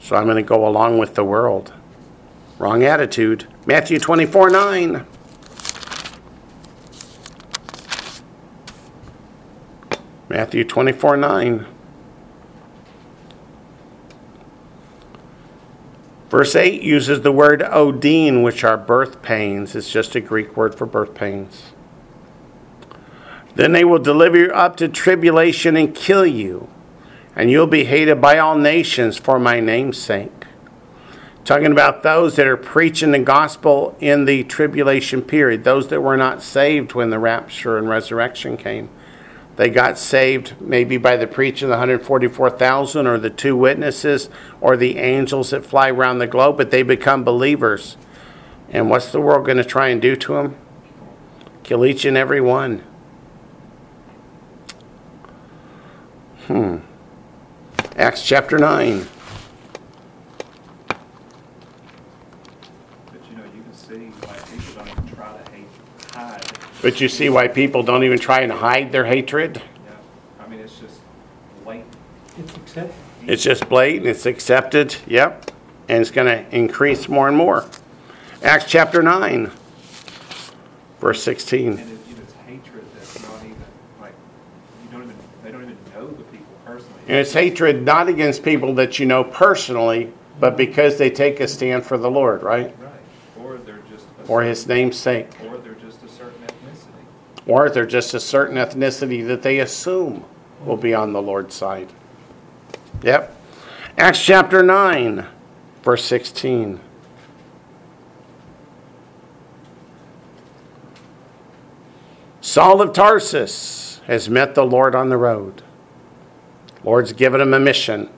So I'm going to go along with the world. Wrong attitude. Matthew 24 9. Matthew 24 9. Verse 8 uses the word odin, which are birth pains. It's just a Greek word for birth pains. Then they will deliver you up to tribulation and kill you, and you'll be hated by all nations for my name's sake. Talking about those that are preaching the gospel in the tribulation period, those that were not saved when the rapture and resurrection came. They got saved maybe by the preaching of the 144,000 or the two witnesses or the angels that fly around the globe, but they become believers. And what's the world going to try and do to them? Kill each and every one. Hmm. Acts chapter 9. But you know, you can see why people don't even try to hate, hide. But you see why people don't even try and hide their hatred? Yeah, I mean, it's just blatant. It's accepted. It's just blatant, it's accepted, yep, and it's going to increase more and more. Acts chapter 9, verse 16. And it, you know, it's hatred that's not even, like, you don't even, they don't even know the people personally. And it's hatred not against people that you know personally, but because they take a stand for the Lord, right? Right, or they're just. a For his name's sake. Or they're just a certain Or they're just a certain ethnicity that they assume will be on the Lord's side. Yep. Acts chapter 9, verse 16. Saul of Tarsus has met the Lord on the road. Lord's given him a mission.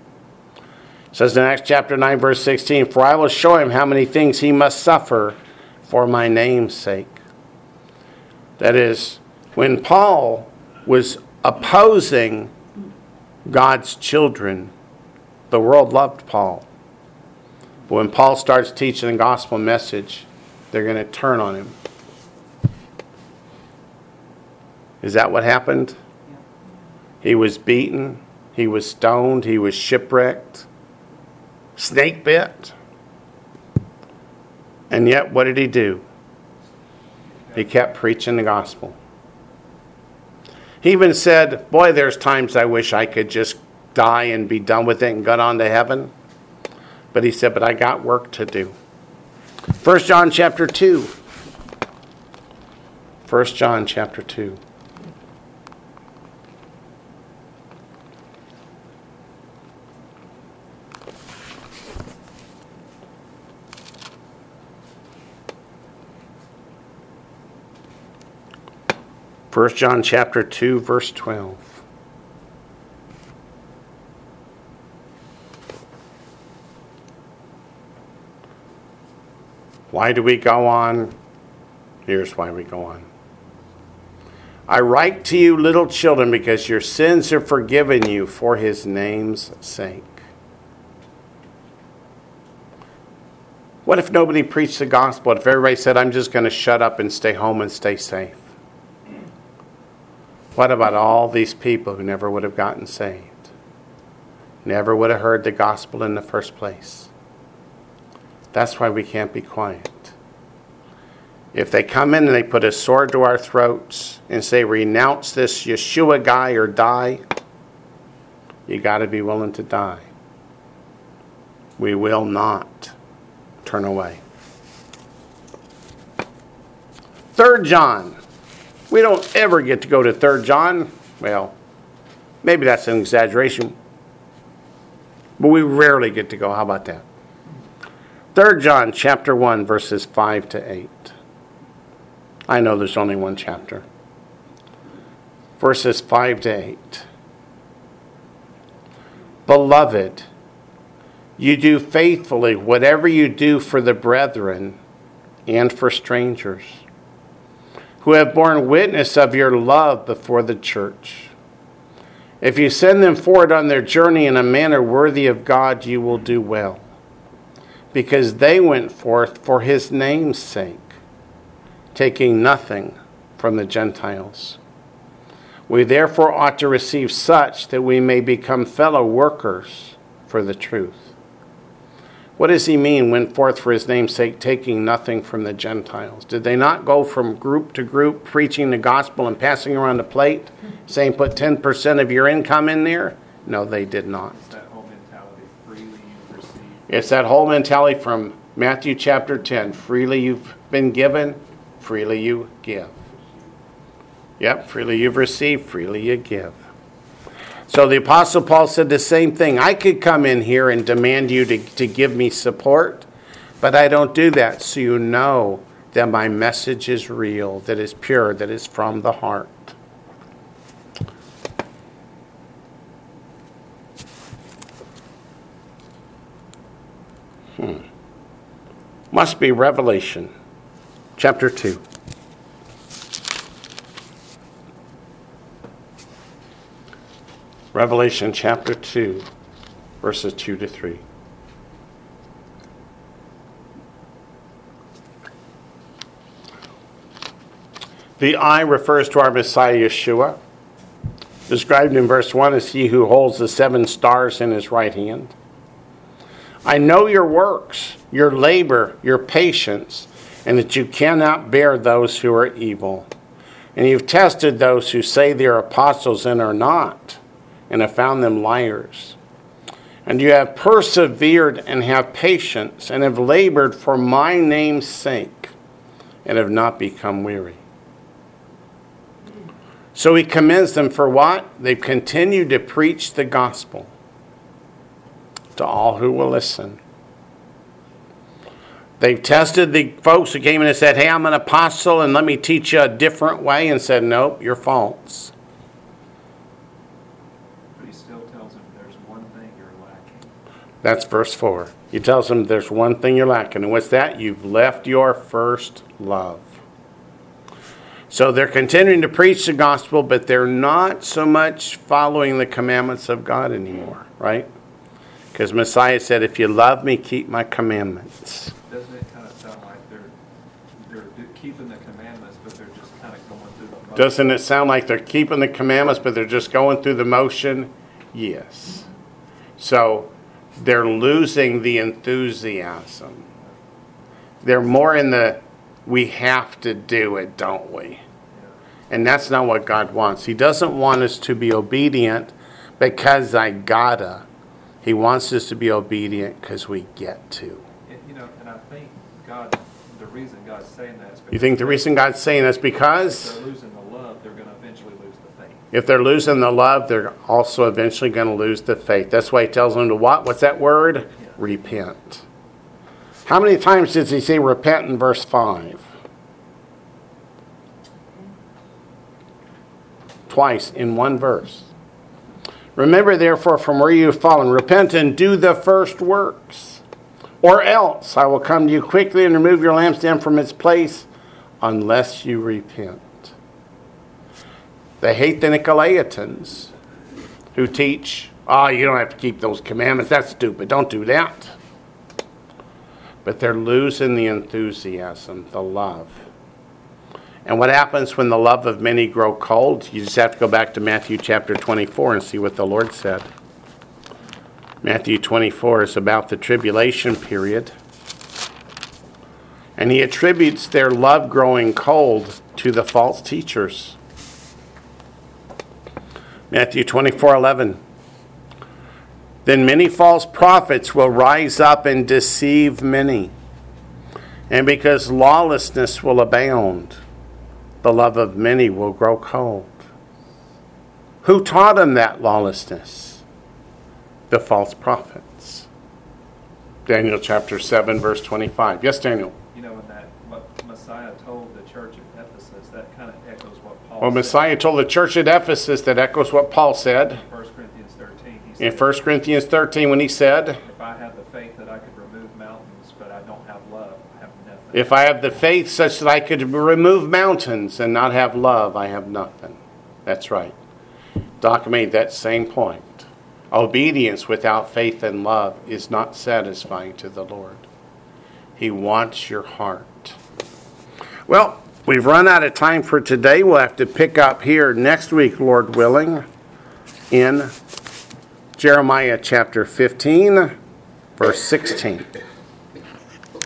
It says in Acts chapter 9, verse 16, For I will show him how many things he must suffer for my name's sake. That is, when Paul was opposing God's children, the world loved Paul. But when Paul starts teaching the gospel message, they're going to turn on him. Is that what happened? He was beaten, he was stoned, he was shipwrecked, snake bit. And yet, what did he do? He kept preaching the gospel. He even said, Boy, there's times I wish I could just die and be done with it and get on to heaven. But he said, But I got work to do. 1 John chapter 2. 1 John chapter 2. First John chapter 2 verse 12. Why do we go on? Here's why we go on. I write to you, little children, because your sins are forgiven you for his name's sake. What if nobody preached the gospel? If everybody said, I'm just going to shut up and stay home and stay safe? What about all these people who never would have gotten saved? Never would have heard the gospel in the first place. That's why we can't be quiet. If they come in and they put a sword to our throats and say, renounce this Yeshua guy or die, you got to be willing to die. We will not turn away. Third John. We don't ever get to go to Third John. Well, maybe that's an exaggeration. But we rarely get to go. How about that? Third John chapter 1 verses 5 to 8. I know there's only one chapter. Verses 5 to 8. Beloved, you do faithfully whatever you do for the brethren and for strangers who have borne witness of your love before the church. If you send them forward on their journey in a manner worthy of God, you will do well, because they went forth for his name's sake, taking nothing from the Gentiles. We therefore ought to receive such that we may become fellow workers for the truth. What does he mean, went forth for his name's sake, taking nothing from the Gentiles? Did they not go from group to group preaching the gospel and passing around a plate, saying put 10% of your income in there? No, they did not. It's that whole mentality, freely you receive. It's that whole mentality from Matthew chapter 10 freely you've been given, freely you give. Yep, freely you've received, freely you give. So the Apostle Paul said the same thing. I could come in here and demand you to, to give me support, but I don't do that so you know that my message is real, that is pure, that is from the heart. Hmm. Must be Revelation chapter 2. Revelation chapter 2, verses 2 to 3. The I refers to our Messiah Yeshua, described in verse 1 as he who holds the seven stars in his right hand. I know your works, your labor, your patience, and that you cannot bear those who are evil. And you've tested those who say they are apostles and are not and have found them liars. And you have persevered and have patience and have labored for my name's sake and have not become weary. So he commends them for what? They've continued to preach the gospel to all who will listen. They've tested the folks who came in and said, Hey, I'm an apostle and let me teach you a different way, and said, Nope, you're false. But he still tells them there's one thing you're lacking. That's verse 4. He tells them there's one thing you're lacking. And what's that? You've left your first love. So they're continuing to preach the gospel, but they're not so much following the commandments of God anymore, right? Because Messiah said, If you love me, keep my commandments. Doesn't it kind of sound like they're, they're keeping the commandments, but they're just kind of going through the motions? Doesn't it sound like they're keeping the commandments, but they're just going through the motion? Yes. So they're losing the enthusiasm. They're more in the, we have to do it, don't we? And that's not what God wants. He doesn't want us to be obedient because I gotta. He wants us to be obedient because we get to. And, you know, and I think God, the reason God's saying that is because You think the reason God's saying that's because they're losing the love, they're going to eventually lose the faith. If they're losing the love, they're also eventually going to lose the faith. That's why he tells them to what? What's that word? Repent. How many times does he say repent in verse 5? Twice in one verse. Remember, therefore, from where you have fallen, repent and do the first works. Or else I will come to you quickly and remove your lampstand from its place unless you repent. They hate the Nicolaitans who teach, oh, you don't have to keep those commandments. That's stupid. Don't do that. But they're losing the enthusiasm, the love. And what happens when the love of many grow cold? You just have to go back to Matthew chapter 24 and see what the Lord said. Matthew 24 is about the tribulation period. And he attributes their love growing cold to the false teachers. Matthew 24 11. Then many false prophets will rise up and deceive many. And because lawlessness will abound, the love of many will grow cold. Who taught them that lawlessness? The false prophets. Daniel chapter 7, verse 25. Yes, Daniel. You know, in that, what Messiah told the church at Ephesus, that kind of echoes what Paul Well, Messiah told the church at Ephesus that echoes what Paul said in 1 Corinthians 13. He in 1 Corinthians 13 when he said, If I have the faith that I could remove mountains, but I don't have love, I have nothing. If I have the faith such that I could remove mountains and not have love, I have nothing. That's right. Doc made that same point. Obedience without faith and love is not satisfying to the Lord. He wants your heart. Well, We've run out of time for today. We'll have to pick up here next week, Lord willing, in Jeremiah chapter 15, verse 16.